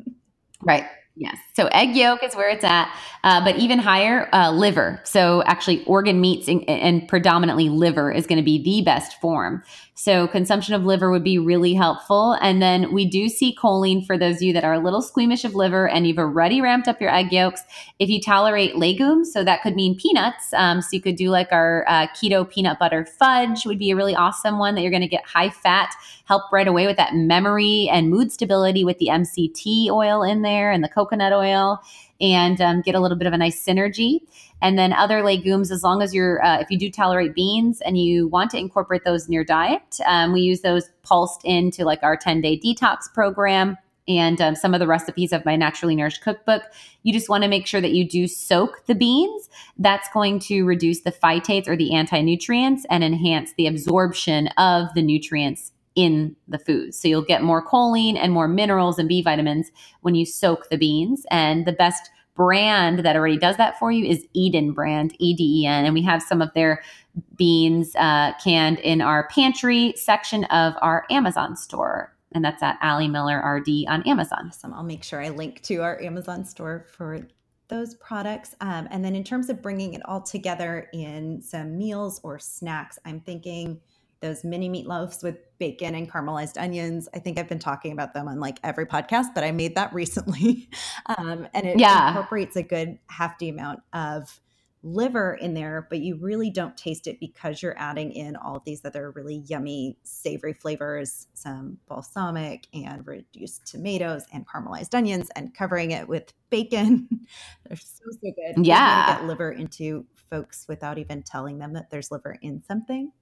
right. Yes. So egg yolk is where it's at, uh, but even higher, uh, liver. So actually, organ meats and, and predominantly liver is going to be the best form. So consumption of liver would be really helpful. And then we do see choline for those of you that are a little squeamish of liver and you've already ramped up your egg yolks. If you tolerate legumes, so that could mean peanuts. Um, so you could do like our uh, keto peanut butter fudge would be a really awesome one that you're going to get high fat, help right away with that memory and mood stability with the MCT oil in there and the coconut oil and um, get a little bit of a nice synergy. And then other legumes, as long as you're, uh, if you do tolerate beans and you want to incorporate those in your diet, um, we use those pulsed into like our 10 day detox program and um, some of the recipes of my naturally nourished cookbook you just want to make sure that you do soak the beans that's going to reduce the phytates or the anti-nutrients and enhance the absorption of the nutrients in the food so you'll get more choline and more minerals and b vitamins when you soak the beans and the best brand that already does that for you is Eden brand, E D E N. And we have some of their beans uh, canned in our pantry section of our Amazon store. And that's at Ali Miller RD on Amazon. Awesome. I'll make sure I link to our Amazon store for those products. Um, and then in terms of bringing it all together in some meals or snacks, I'm thinking those mini meatloaves with bacon and caramelized onions. I think I've been talking about them on like every podcast, but I made that recently. Um, and it yeah. incorporates a good hefty amount of liver in there, but you really don't taste it because you're adding in all of these other really yummy, savory flavors, some balsamic and reduced tomatoes and caramelized onions, and covering it with bacon. They're so, so good. Yeah. Get liver into folks without even telling them that there's liver in something.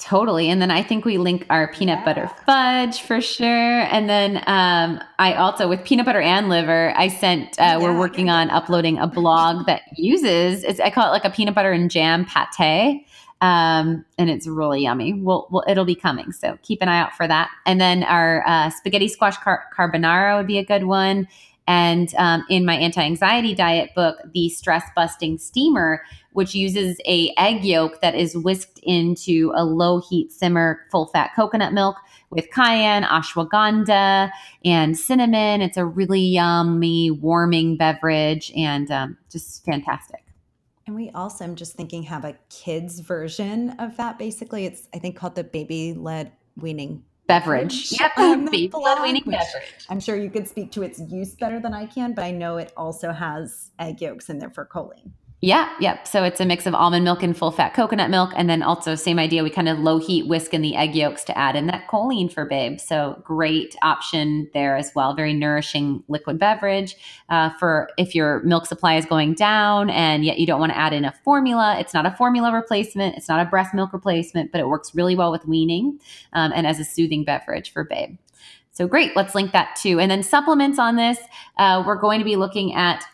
Totally. And then I think we link our peanut yeah. butter fudge for sure. And then um, I also, with peanut butter and liver, I sent, uh, yeah, we're working on uploading a blog that uses, it's, I call it like a peanut butter and jam pate. Um, and it's really yummy. We'll, we'll, it'll be coming. So keep an eye out for that. And then our uh, spaghetti squash car- carbonara would be a good one. And um, in my anti-anxiety diet book, the stress busting steamer, which uses a egg yolk that is whisked into a low heat simmer full fat coconut milk with cayenne, ashwagandha, and cinnamon. It's a really yummy, warming beverage and um, just fantastic. And we also, I'm just thinking, have a kids version of that. Basically, it's I think called the baby led weaning beverage. Yep, baby led weaning beverage. I'm sure you could speak to its use better than I can, but I know it also has egg yolks in there for choline. Yeah, yep. So it's a mix of almond milk and full fat coconut milk. And then also, same idea, we kind of low heat whisk in the egg yolks to add in that choline for babe. So great option there as well. Very nourishing liquid beverage uh, for if your milk supply is going down and yet you don't want to add in a formula. It's not a formula replacement, it's not a breast milk replacement, but it works really well with weaning um, and as a soothing beverage for babe. So great. Let's link that too. And then supplements on this, uh, we're going to be looking at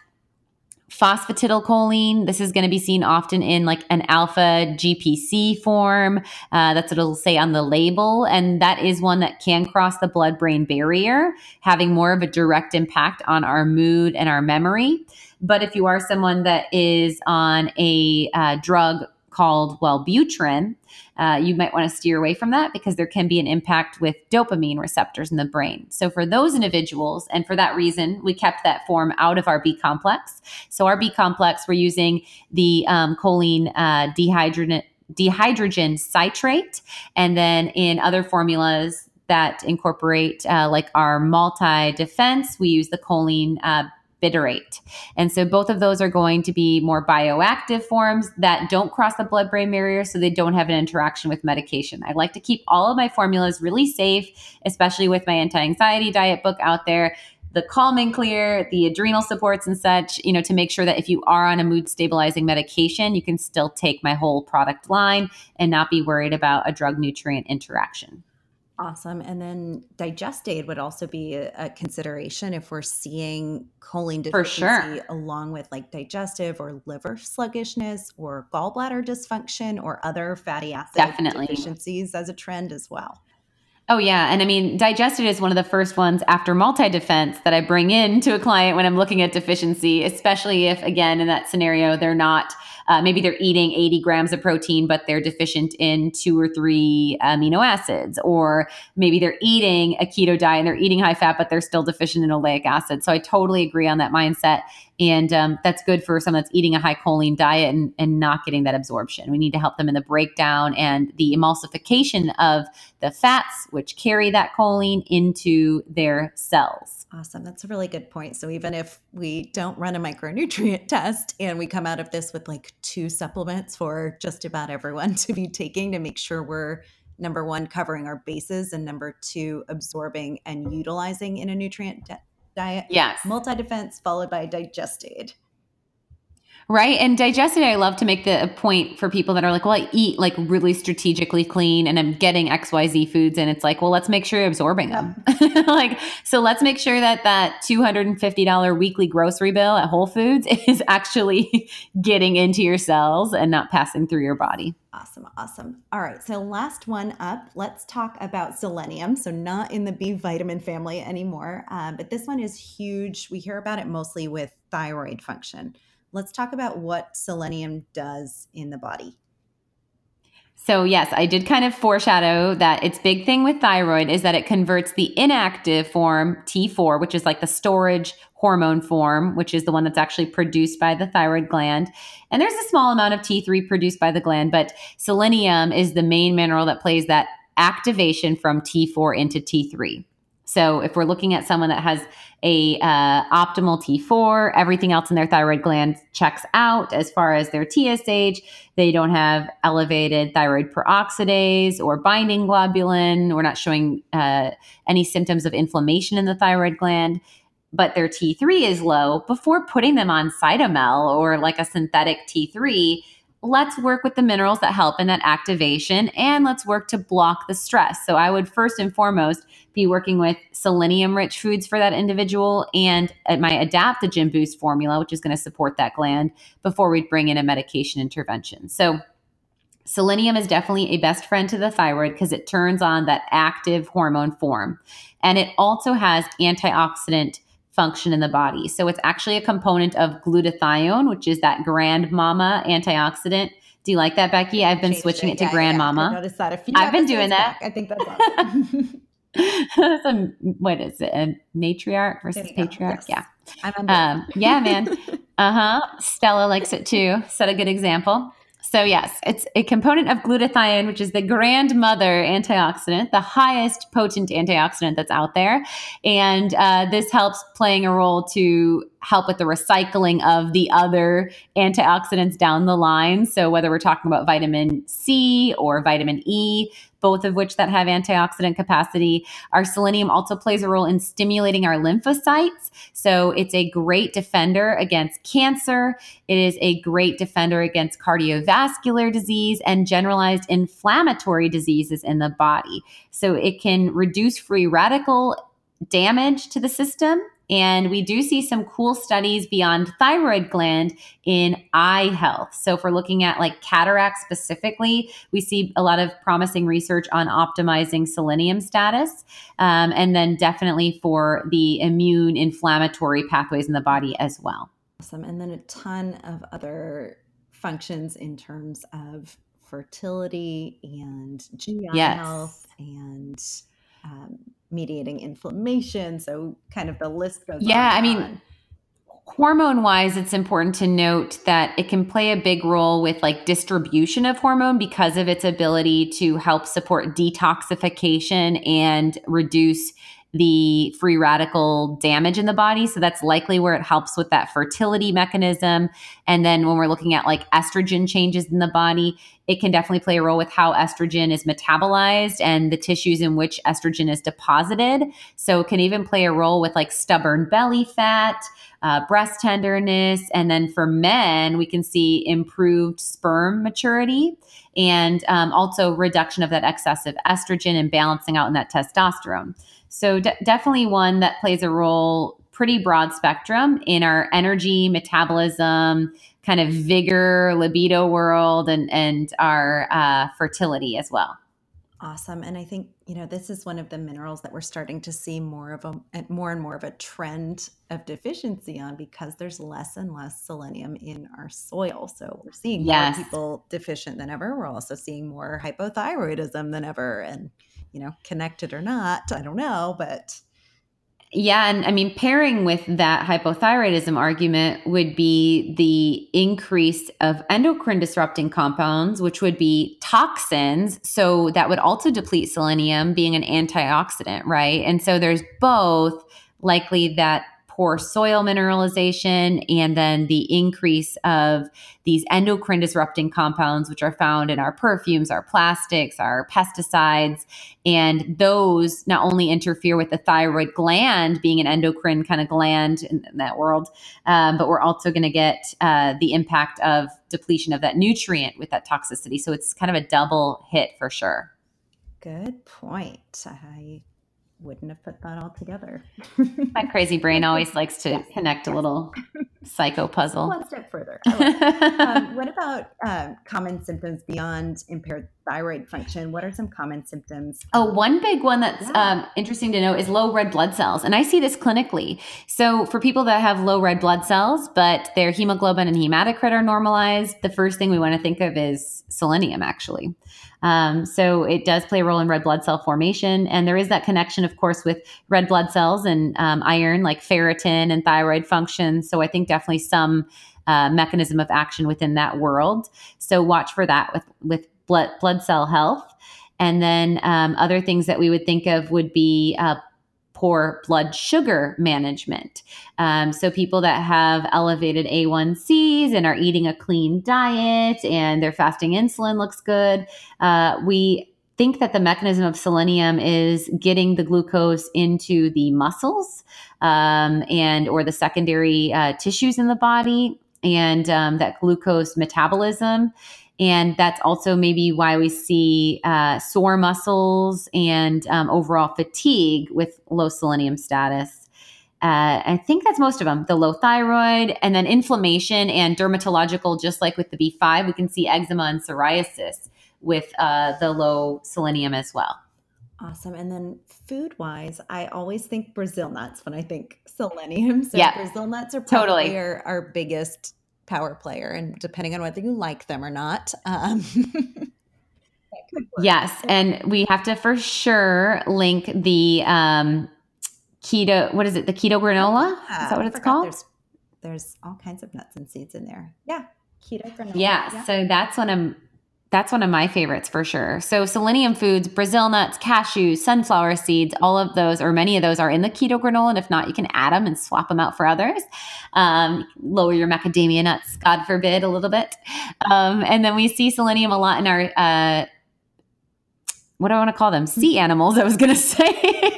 phosphatidylcholine. This is going to be seen often in like an alpha GPC form. Uh, that's what it'll say on the label. And that is one that can cross the blood brain barrier, having more of a direct impact on our mood and our memory. But if you are someone that is on a uh, drug called Wellbutrin, uh, you might want to steer away from that because there can be an impact with dopamine receptors in the brain. So, for those individuals, and for that reason, we kept that form out of our B complex. So, our B complex, we're using the um, choline uh, dihydrogen, dihydrogen citrate. And then in other formulas, that incorporate uh, like our multi defense. We use the choline uh, bitartrate. And so both of those are going to be more bioactive forms that don't cross the blood brain barrier so they don't have an interaction with medication. I like to keep all of my formulas really safe, especially with my anti anxiety diet book out there. The calm and clear, the adrenal supports and such, you know, to make sure that if you are on a mood stabilizing medication, you can still take my whole product line and not be worried about a drug nutrient interaction. Awesome. And then Digestaid would also be a, a consideration if we're seeing choline deficiency sure. along with like digestive or liver sluggishness or gallbladder dysfunction or other fatty acid Definitely. deficiencies as a trend as well. Oh yeah, and I mean, Digestaid is one of the first ones after multi-defense that I bring in to a client when I'm looking at deficiency, especially if again in that scenario they're not uh, maybe they're eating 80 grams of protein, but they're deficient in two or three amino acids, or maybe they're eating a keto diet and they're eating high fat, but they're still deficient in oleic acid. So I totally agree on that mindset. And um, that's good for someone that's eating a high choline diet and, and not getting that absorption. We need to help them in the breakdown and the emulsification of the fats, which carry that choline into their cells. Awesome. That's a really good point. So even if we don't run a micronutrient test and we come out of this with like two supplements for just about everyone to be taking to make sure we're number one covering our bases and number two absorbing and utilizing in a nutrient diet. Yes. Multi defense followed by Digestaid. Right. And Digestaid, I love to make the point for people that are like, well, I eat like really strategically clean and I'm getting XYZ foods. And it's like, well, let's make sure you're absorbing them. like, so let's make sure that that $250 weekly grocery bill at Whole Foods is actually getting into your cells and not passing through your body. Awesome. Awesome. All right. So, last one up, let's talk about selenium. So, not in the B vitamin family anymore, um, but this one is huge. We hear about it mostly with thyroid function let's talk about what selenium does in the body. So, yes, I did kind of foreshadow that its big thing with thyroid is that it converts the inactive form, T4, which is like the storage hormone form, which is the one that's actually produced by the thyroid gland. And there's a small amount of T3 produced by the gland, but selenium is the main mineral that plays that activation from T4 into T3. So if we're looking at someone that has a uh, optimal T4, everything else in their thyroid gland checks out as far as their TSH. They don't have elevated thyroid peroxidase or binding globulin. We're not showing uh, any symptoms of inflammation in the thyroid gland. But their T3 is low. Before putting them on Cytomel or like a synthetic T3, let's work with the minerals that help in that activation and let's work to block the stress. So I would first and foremost be working with selenium rich foods for that individual and uh, my adaptogen boost formula, which is going to support that gland before we bring in a medication intervention. So selenium is definitely a best friend to the thyroid because it turns on that active hormone form. And it also has antioxidant function in the body. So it's actually a component of glutathione, which is that grandmama antioxidant. Do you like that, Becki? I've been switching it, it to yeah, grandmama. Yeah. I noticed that a few I've been doing that. Back. I think that's awesome. a, what is it? A matriarch versus patriarch? Yes. Yeah. Um, yeah, man. uh huh. Stella likes it too. Set a good example. So, yes, it's a component of glutathione, which is the grandmother antioxidant, the highest potent antioxidant that's out there. And uh, this helps playing a role to help with the recycling of the other antioxidants down the line. So, whether we're talking about vitamin C or vitamin E, both of which that have antioxidant capacity. Our selenium also plays a role in stimulating our lymphocytes. So it's a great defender against cancer. It is a great defender against cardiovascular disease and generalized inflammatory diseases in the body. So it can reduce free radical damage to the system and we do see some cool studies beyond thyroid gland in eye health. So, if we're looking at like cataract specifically, we see a lot of promising research on optimizing selenium status. Um, and then definitely for the immune inflammatory pathways in the body as well. Awesome. And then a ton of other functions in terms of fertility and GI yes. health and um, mediating inflammation. So kind of the list goes yeah, I mean, hormone wise, it's important to note that it can play a big role with like distribution of hormone because of its ability to help support detoxification and reduce the free radical damage in the body. So that's likely where it helps with that fertility mechanism. And then when we're looking at like estrogen changes in the body, it can definitely play a role with how estrogen is metabolized and the tissues in which estrogen is deposited. So it can even play a role with like stubborn belly fat, uh, breast tenderness. And then for men, we can see improved sperm maturity and um, also reduction of that excessive estrogen and balancing out in that testosterone. So de- definitely one that plays a role pretty broad spectrum in our energy, metabolism, kind of vigor, libido world, and and our uh, fertility as well. Awesome. And I think, you know, this is one of the minerals that we're starting to see more of a more and more of a trend of deficiency on because there's less and less selenium in our soil. So we're seeing yes. more people deficient than ever. We're also seeing more hypothyroidism than ever. And, you know, connected or not, I don't know, but yeah, and I mean, pairing with that hypothyroidism argument would be the increase of endocrine disrupting compounds, which would be toxins. So that would also deplete selenium, being an antioxidant, right? And so there's both likely that poor soil mineralization and then the increase of these endocrine disrupting compounds, which are found in our perfumes, our plastics, our pesticides. And those not only interfere with the thyroid gland being an endocrine kind of gland in, in that world, um, but we're also going to get uh, the impact of depletion of that nutrient with that toxicity. So it's kind of a double hit for sure. Good point. I wouldn't have put that all together. My crazy brain always likes to connect a little psycho puzzle. One step further. um, what about uh, common symptoms beyond impaired thyroid function? What are some common symptoms? Oh, one big one that's yeah. um, interesting to know is low red blood cells. And I see this clinically. So, for people that have low red blood cells, but their hemoglobin and hematocrit are normalized, the first thing we want to think of is selenium, actually. Um, so it does play a role in red blood cell formation. And there is that connection, of course, with red blood cells and um, iron, like ferritin and thyroid function. So I think definitely some uh, mechanism of action within that world. So watch for that with, with blood, blood cell health. And then um, other things that we would think of would be uh, poor blood sugar management. Um, so, people that have elevated A1Cs and are eating a clean diet and their fasting insulin looks good, uh, we think that the mechanism of selenium is getting the glucose into the muscles um, and or the secondary uh, tissues in the body and um, that glucose metabolism and that's also maybe why we see uh, sore muscles and um, overall fatigue with low selenium status. Uh, I think that's most of them the low thyroid, and then inflammation and dermatological, just like with the B5, we can see eczema and psoriasis with uh, the low selenium as well. Awesome. And then food wise, I always think Brazil nuts when I think selenium. So yeah, Brazil nuts are probably totally. our, our biggest power player, and depending on whether you like them or not. Um, yes, and we have to for sure link the um, keto. What is it? The keto granola? Is that what it's called? There's, there's all kinds of nuts and seeds in there. Yeah, keto granola. Yeah, yeah. so that's one of that's one of my favorites for sure. So, selenium foods, Brazil nuts, cashews, sunflower seeds, all of those, or many of those, are in the keto granola. And if not, you can add them and swap them out for others. Um, lower your macadamia nuts, God forbid, a little bit. Um, and then we see selenium a lot in our, uh, what do I want to call them? Sea animals, I was going to say.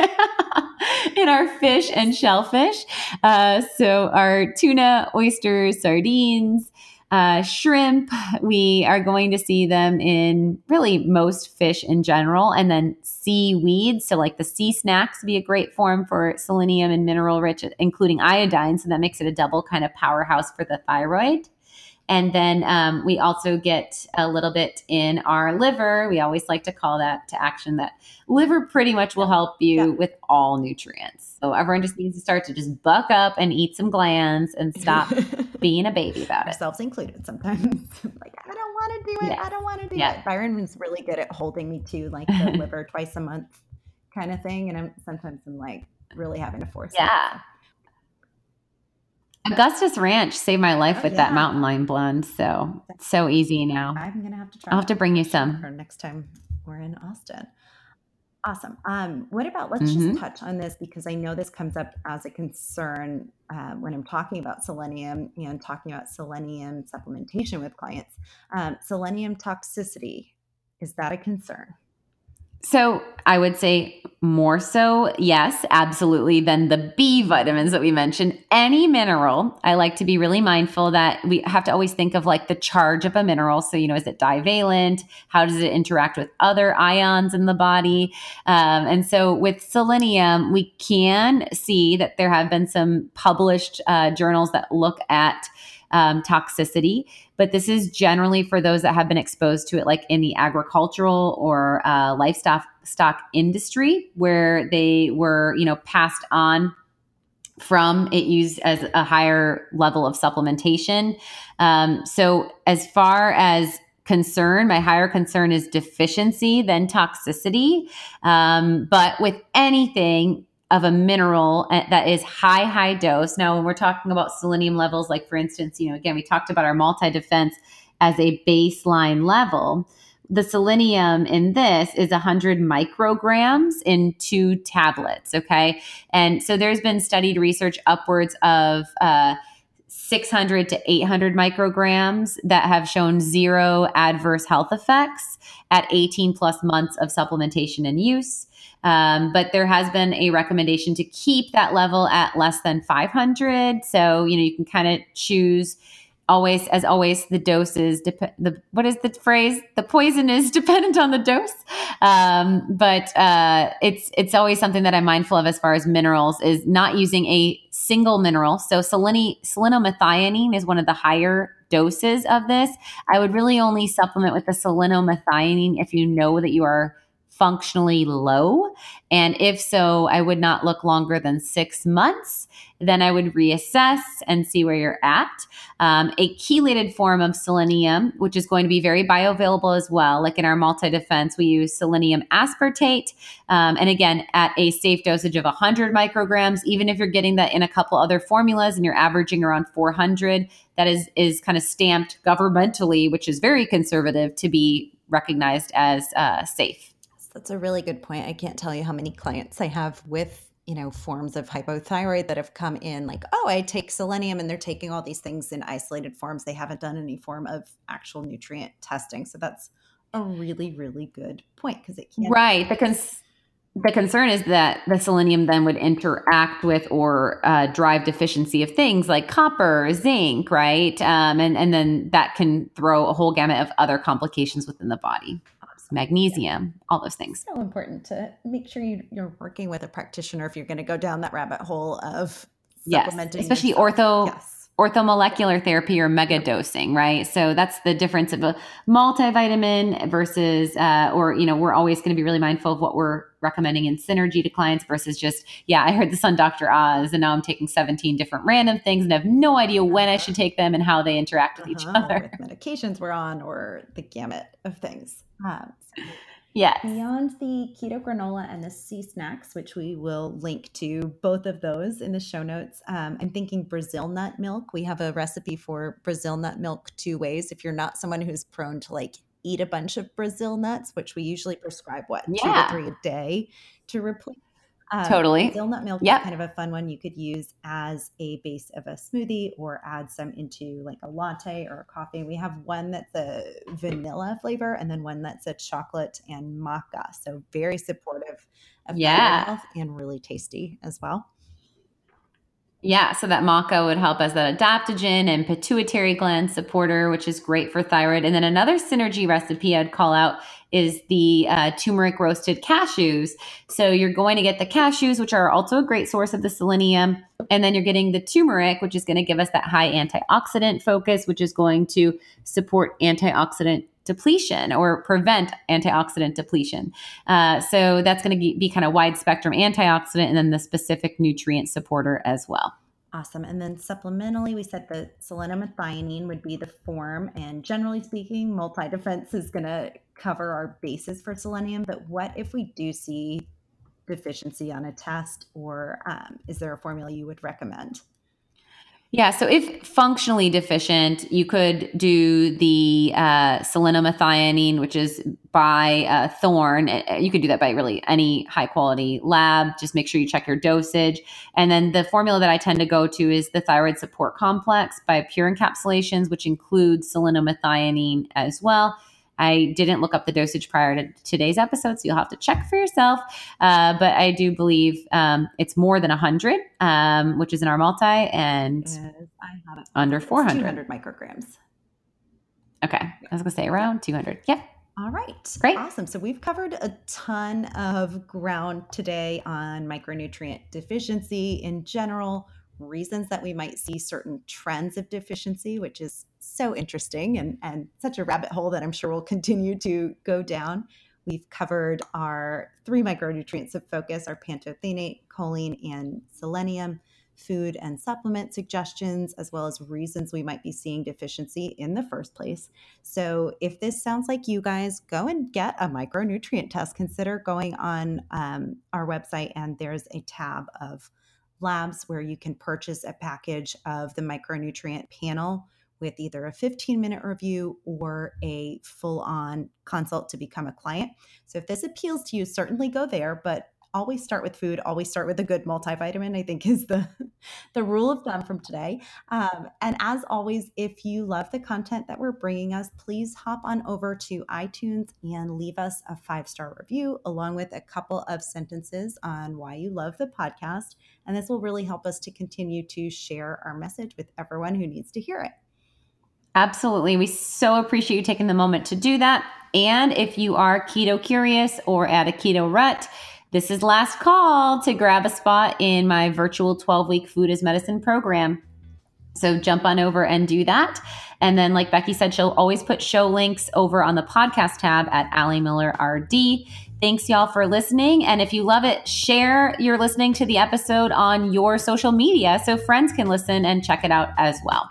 in our fish and shellfish. Uh, so, our tuna, oysters, sardines, uh, shrimp, we are going to see them in really most fish in general, and then seaweeds. So, like the sea snacks, be a great form for selenium and mineral rich, including iodine. So, that makes it a double kind of powerhouse for the thyroid. And then um, we also get a little bit in our liver. We always like to call that to action that liver pretty much will help you yeah. with all nutrients. So everyone just needs to start to just buck up and eat some glands and stop being a baby about it. Ourselves included sometimes. like, I don't want to do it. I don't want to do it. Byron was really good at holding me to like the liver twice a month kind of thing. And I'm sometimes I'm like really having to force it. yeah. it. Augustus Ranch saved my life oh, with yeah. that mountain lion blend. So it's so easy now. I'm gonna have to try. I'll have to bring you some for next time we're in Austin. Awesome. Um, what about let's mm-hmm. just touch on this because I know this comes up as a concern uh, when I'm talking about selenium and talking about selenium supplementation with clients. Um, selenium toxicity is that a concern? So I would say more so, yes, absolutely, than the B vitamins that we mentioned. Any mineral, I like to be really mindful that we have to always think of like the charge of a mineral. So, you know, is it divalent? How does it interact with other ions in the body? Um, and so with selenium, we can see that there have been some published uh, journals that look at um, toxicity. But this is generally for those that have been exposed to it, like in the agricultural or uh, livestock stock industry, where they were, you know, passed on from it used as a higher level of supplementation. Um, so, as far as concern, my higher concern is deficiency than toxicity. Um, but with anything, of a mineral eh, that is high, high dose. Now, when we're talking about selenium levels, like for instance, you know, again, we talked about our multi defense as a baseline level the selenium in this is 100 micrograms in two tablets. Okay. And so there's been studied research upwards of uh, 600 to 800 micrograms that have shown zero adverse health effects at 18 plus months of supplementation and use. Um, but there has been a recommendation to keep that level at less than 500. So, you know, you can kind of choose always as always the dose is dep- the what is the phrase? The poison is dependent on the dose. Um, but uh, it's it's always something that i'm mindful of as far as minerals is not using a single mineral. So seleni- selenomethionine is one of the higher doses of this. I would really only supplement with the selenomethionine if you know that you are functionally low? And if so, I would not look longer than six months. Then I would reassess and see where you're at. Um, a chelated form of selenium, which is going to be very bioavailable as well. Like in our multi defense, we use selenium aspartate. Um, and again, at a safe dosage of 100 micrograms, even if you're getting that in a couple other formulas and you're averaging around 400, that is, is kind of stamped governmentally, which is very conservative to be recognized as uh, safe. That's a really good point. I can't tell you how many clients I have with, you know, forms of hypothyroid that have come in like, oh, I take selenium and they're taking all these things in isolated forms. They haven't done any form of actual nutrient testing. So that's a really, really good point because it can Right. Cons- the concern is that the selenium then would interact with or uh, drive deficiency of things like copper, zinc, right? Um, and, and then that can throw a whole gamut of other complications within the body magnesium, all those things. So important to make sure you, are working with a practitioner if you're going to go down that rabbit hole of supplementing. Yes, especially yourself. ortho. Yes. Orthomolecular therapy or mega dosing, right? So that's the difference of a multivitamin versus, uh, or, you know, we're always going to be really mindful of what we're recommending in synergy to clients versus just, yeah, I heard this on Dr. Oz and now I'm taking 17 different random things and have no idea when I should take them and how they interact with uh-huh. each other. With medications we're on or the gamut of things. Um, yes. Beyond the keto granola and the sea snacks, which we will link to both of those in the show notes, um, I'm thinking Brazil nut milk. We have a recipe for Brazil nut milk two ways. If you're not someone who's prone to like eat a bunch of Brazil nuts, which we usually prescribe, what, yeah. two to three a day to replace um, totally. Brazil nut milk yep. is kind of a fun one you could use as a base of a smoothie or add some into like a latte or a coffee. We have one that's a vanilla flavor and then one that's a chocolate and maca. So very supportive of yeah. health and really tasty as well. Yeah, so that maca would help as that adaptogen and pituitary gland supporter, which is great for thyroid. And then another synergy recipe I'd call out is the uh, turmeric roasted cashews. So you're going to get the cashews, which are also a great source of the selenium. And then you're getting the turmeric, which is going to give us that high antioxidant focus, which is going to support antioxidant depletion or prevent antioxidant depletion. Uh, so that's going to be kind of wide spectrum antioxidant and then the specific nutrient supporter as well. Awesome. And then supplementally, we said the that selenomethionine would be the form. And generally speaking, multi defense is going to cover our basis for selenium. But what if we do see deficiency on a test, or um, is there a formula you would recommend? Yeah, so if functionally deficient, you could do the uh, selenomethionine, which is by uh, Thorne. Uh, you could do that by really any high quality lab. Just make sure you check your dosage. And then the formula that I tend to go to is the thyroid support complex by Pure Encapsulations, which includes selenomethionine as well. I didn't look up the dosage prior to today's episode, so you'll have to check for yourself. Uh, but I do believe um, it's more than 100, um, which is in our multi, and under 400. 200 micrograms. Okay. I was going to say around 200. Yep. All right. Great. Awesome. So we've covered a ton of ground today on micronutrient deficiency in general, reasons that we might see certain trends of deficiency, which is so interesting and, and such a rabbit hole that I'm sure we'll continue to go down. We've covered our three micronutrients of focus our pantothenate, choline, and selenium food and supplement suggestions, as well as reasons we might be seeing deficiency in the first place. So, if this sounds like you guys, go and get a micronutrient test. Consider going on um, our website, and there's a tab of labs where you can purchase a package of the micronutrient panel with either a 15 minute review or a full on consult to become a client. So if this appeals to you, certainly go there, but always start with food always start with a good multivitamin i think is the the rule of thumb from today. Um, and as always if you love the content that we're bringing us please hop on over to itunes and leave us a five star review along with a couple of sentences on why you love the podcast. And this will really help us to continue to share our message with everyone who needs to hear it Absolutely. We so appreciate you taking the moment to do that. And if you are keto curious or at a keto rut, this is last call to grab a spot in my virtual 12 week food as medicine program. So jump on over and do that. And then, like Becki said, she'll always put show links over on the podcast tab at Ali Miller RD. Thanks, y'all, for listening. And if you love it, share you're listening to the episode on your social media so friends can listen and check it out as well.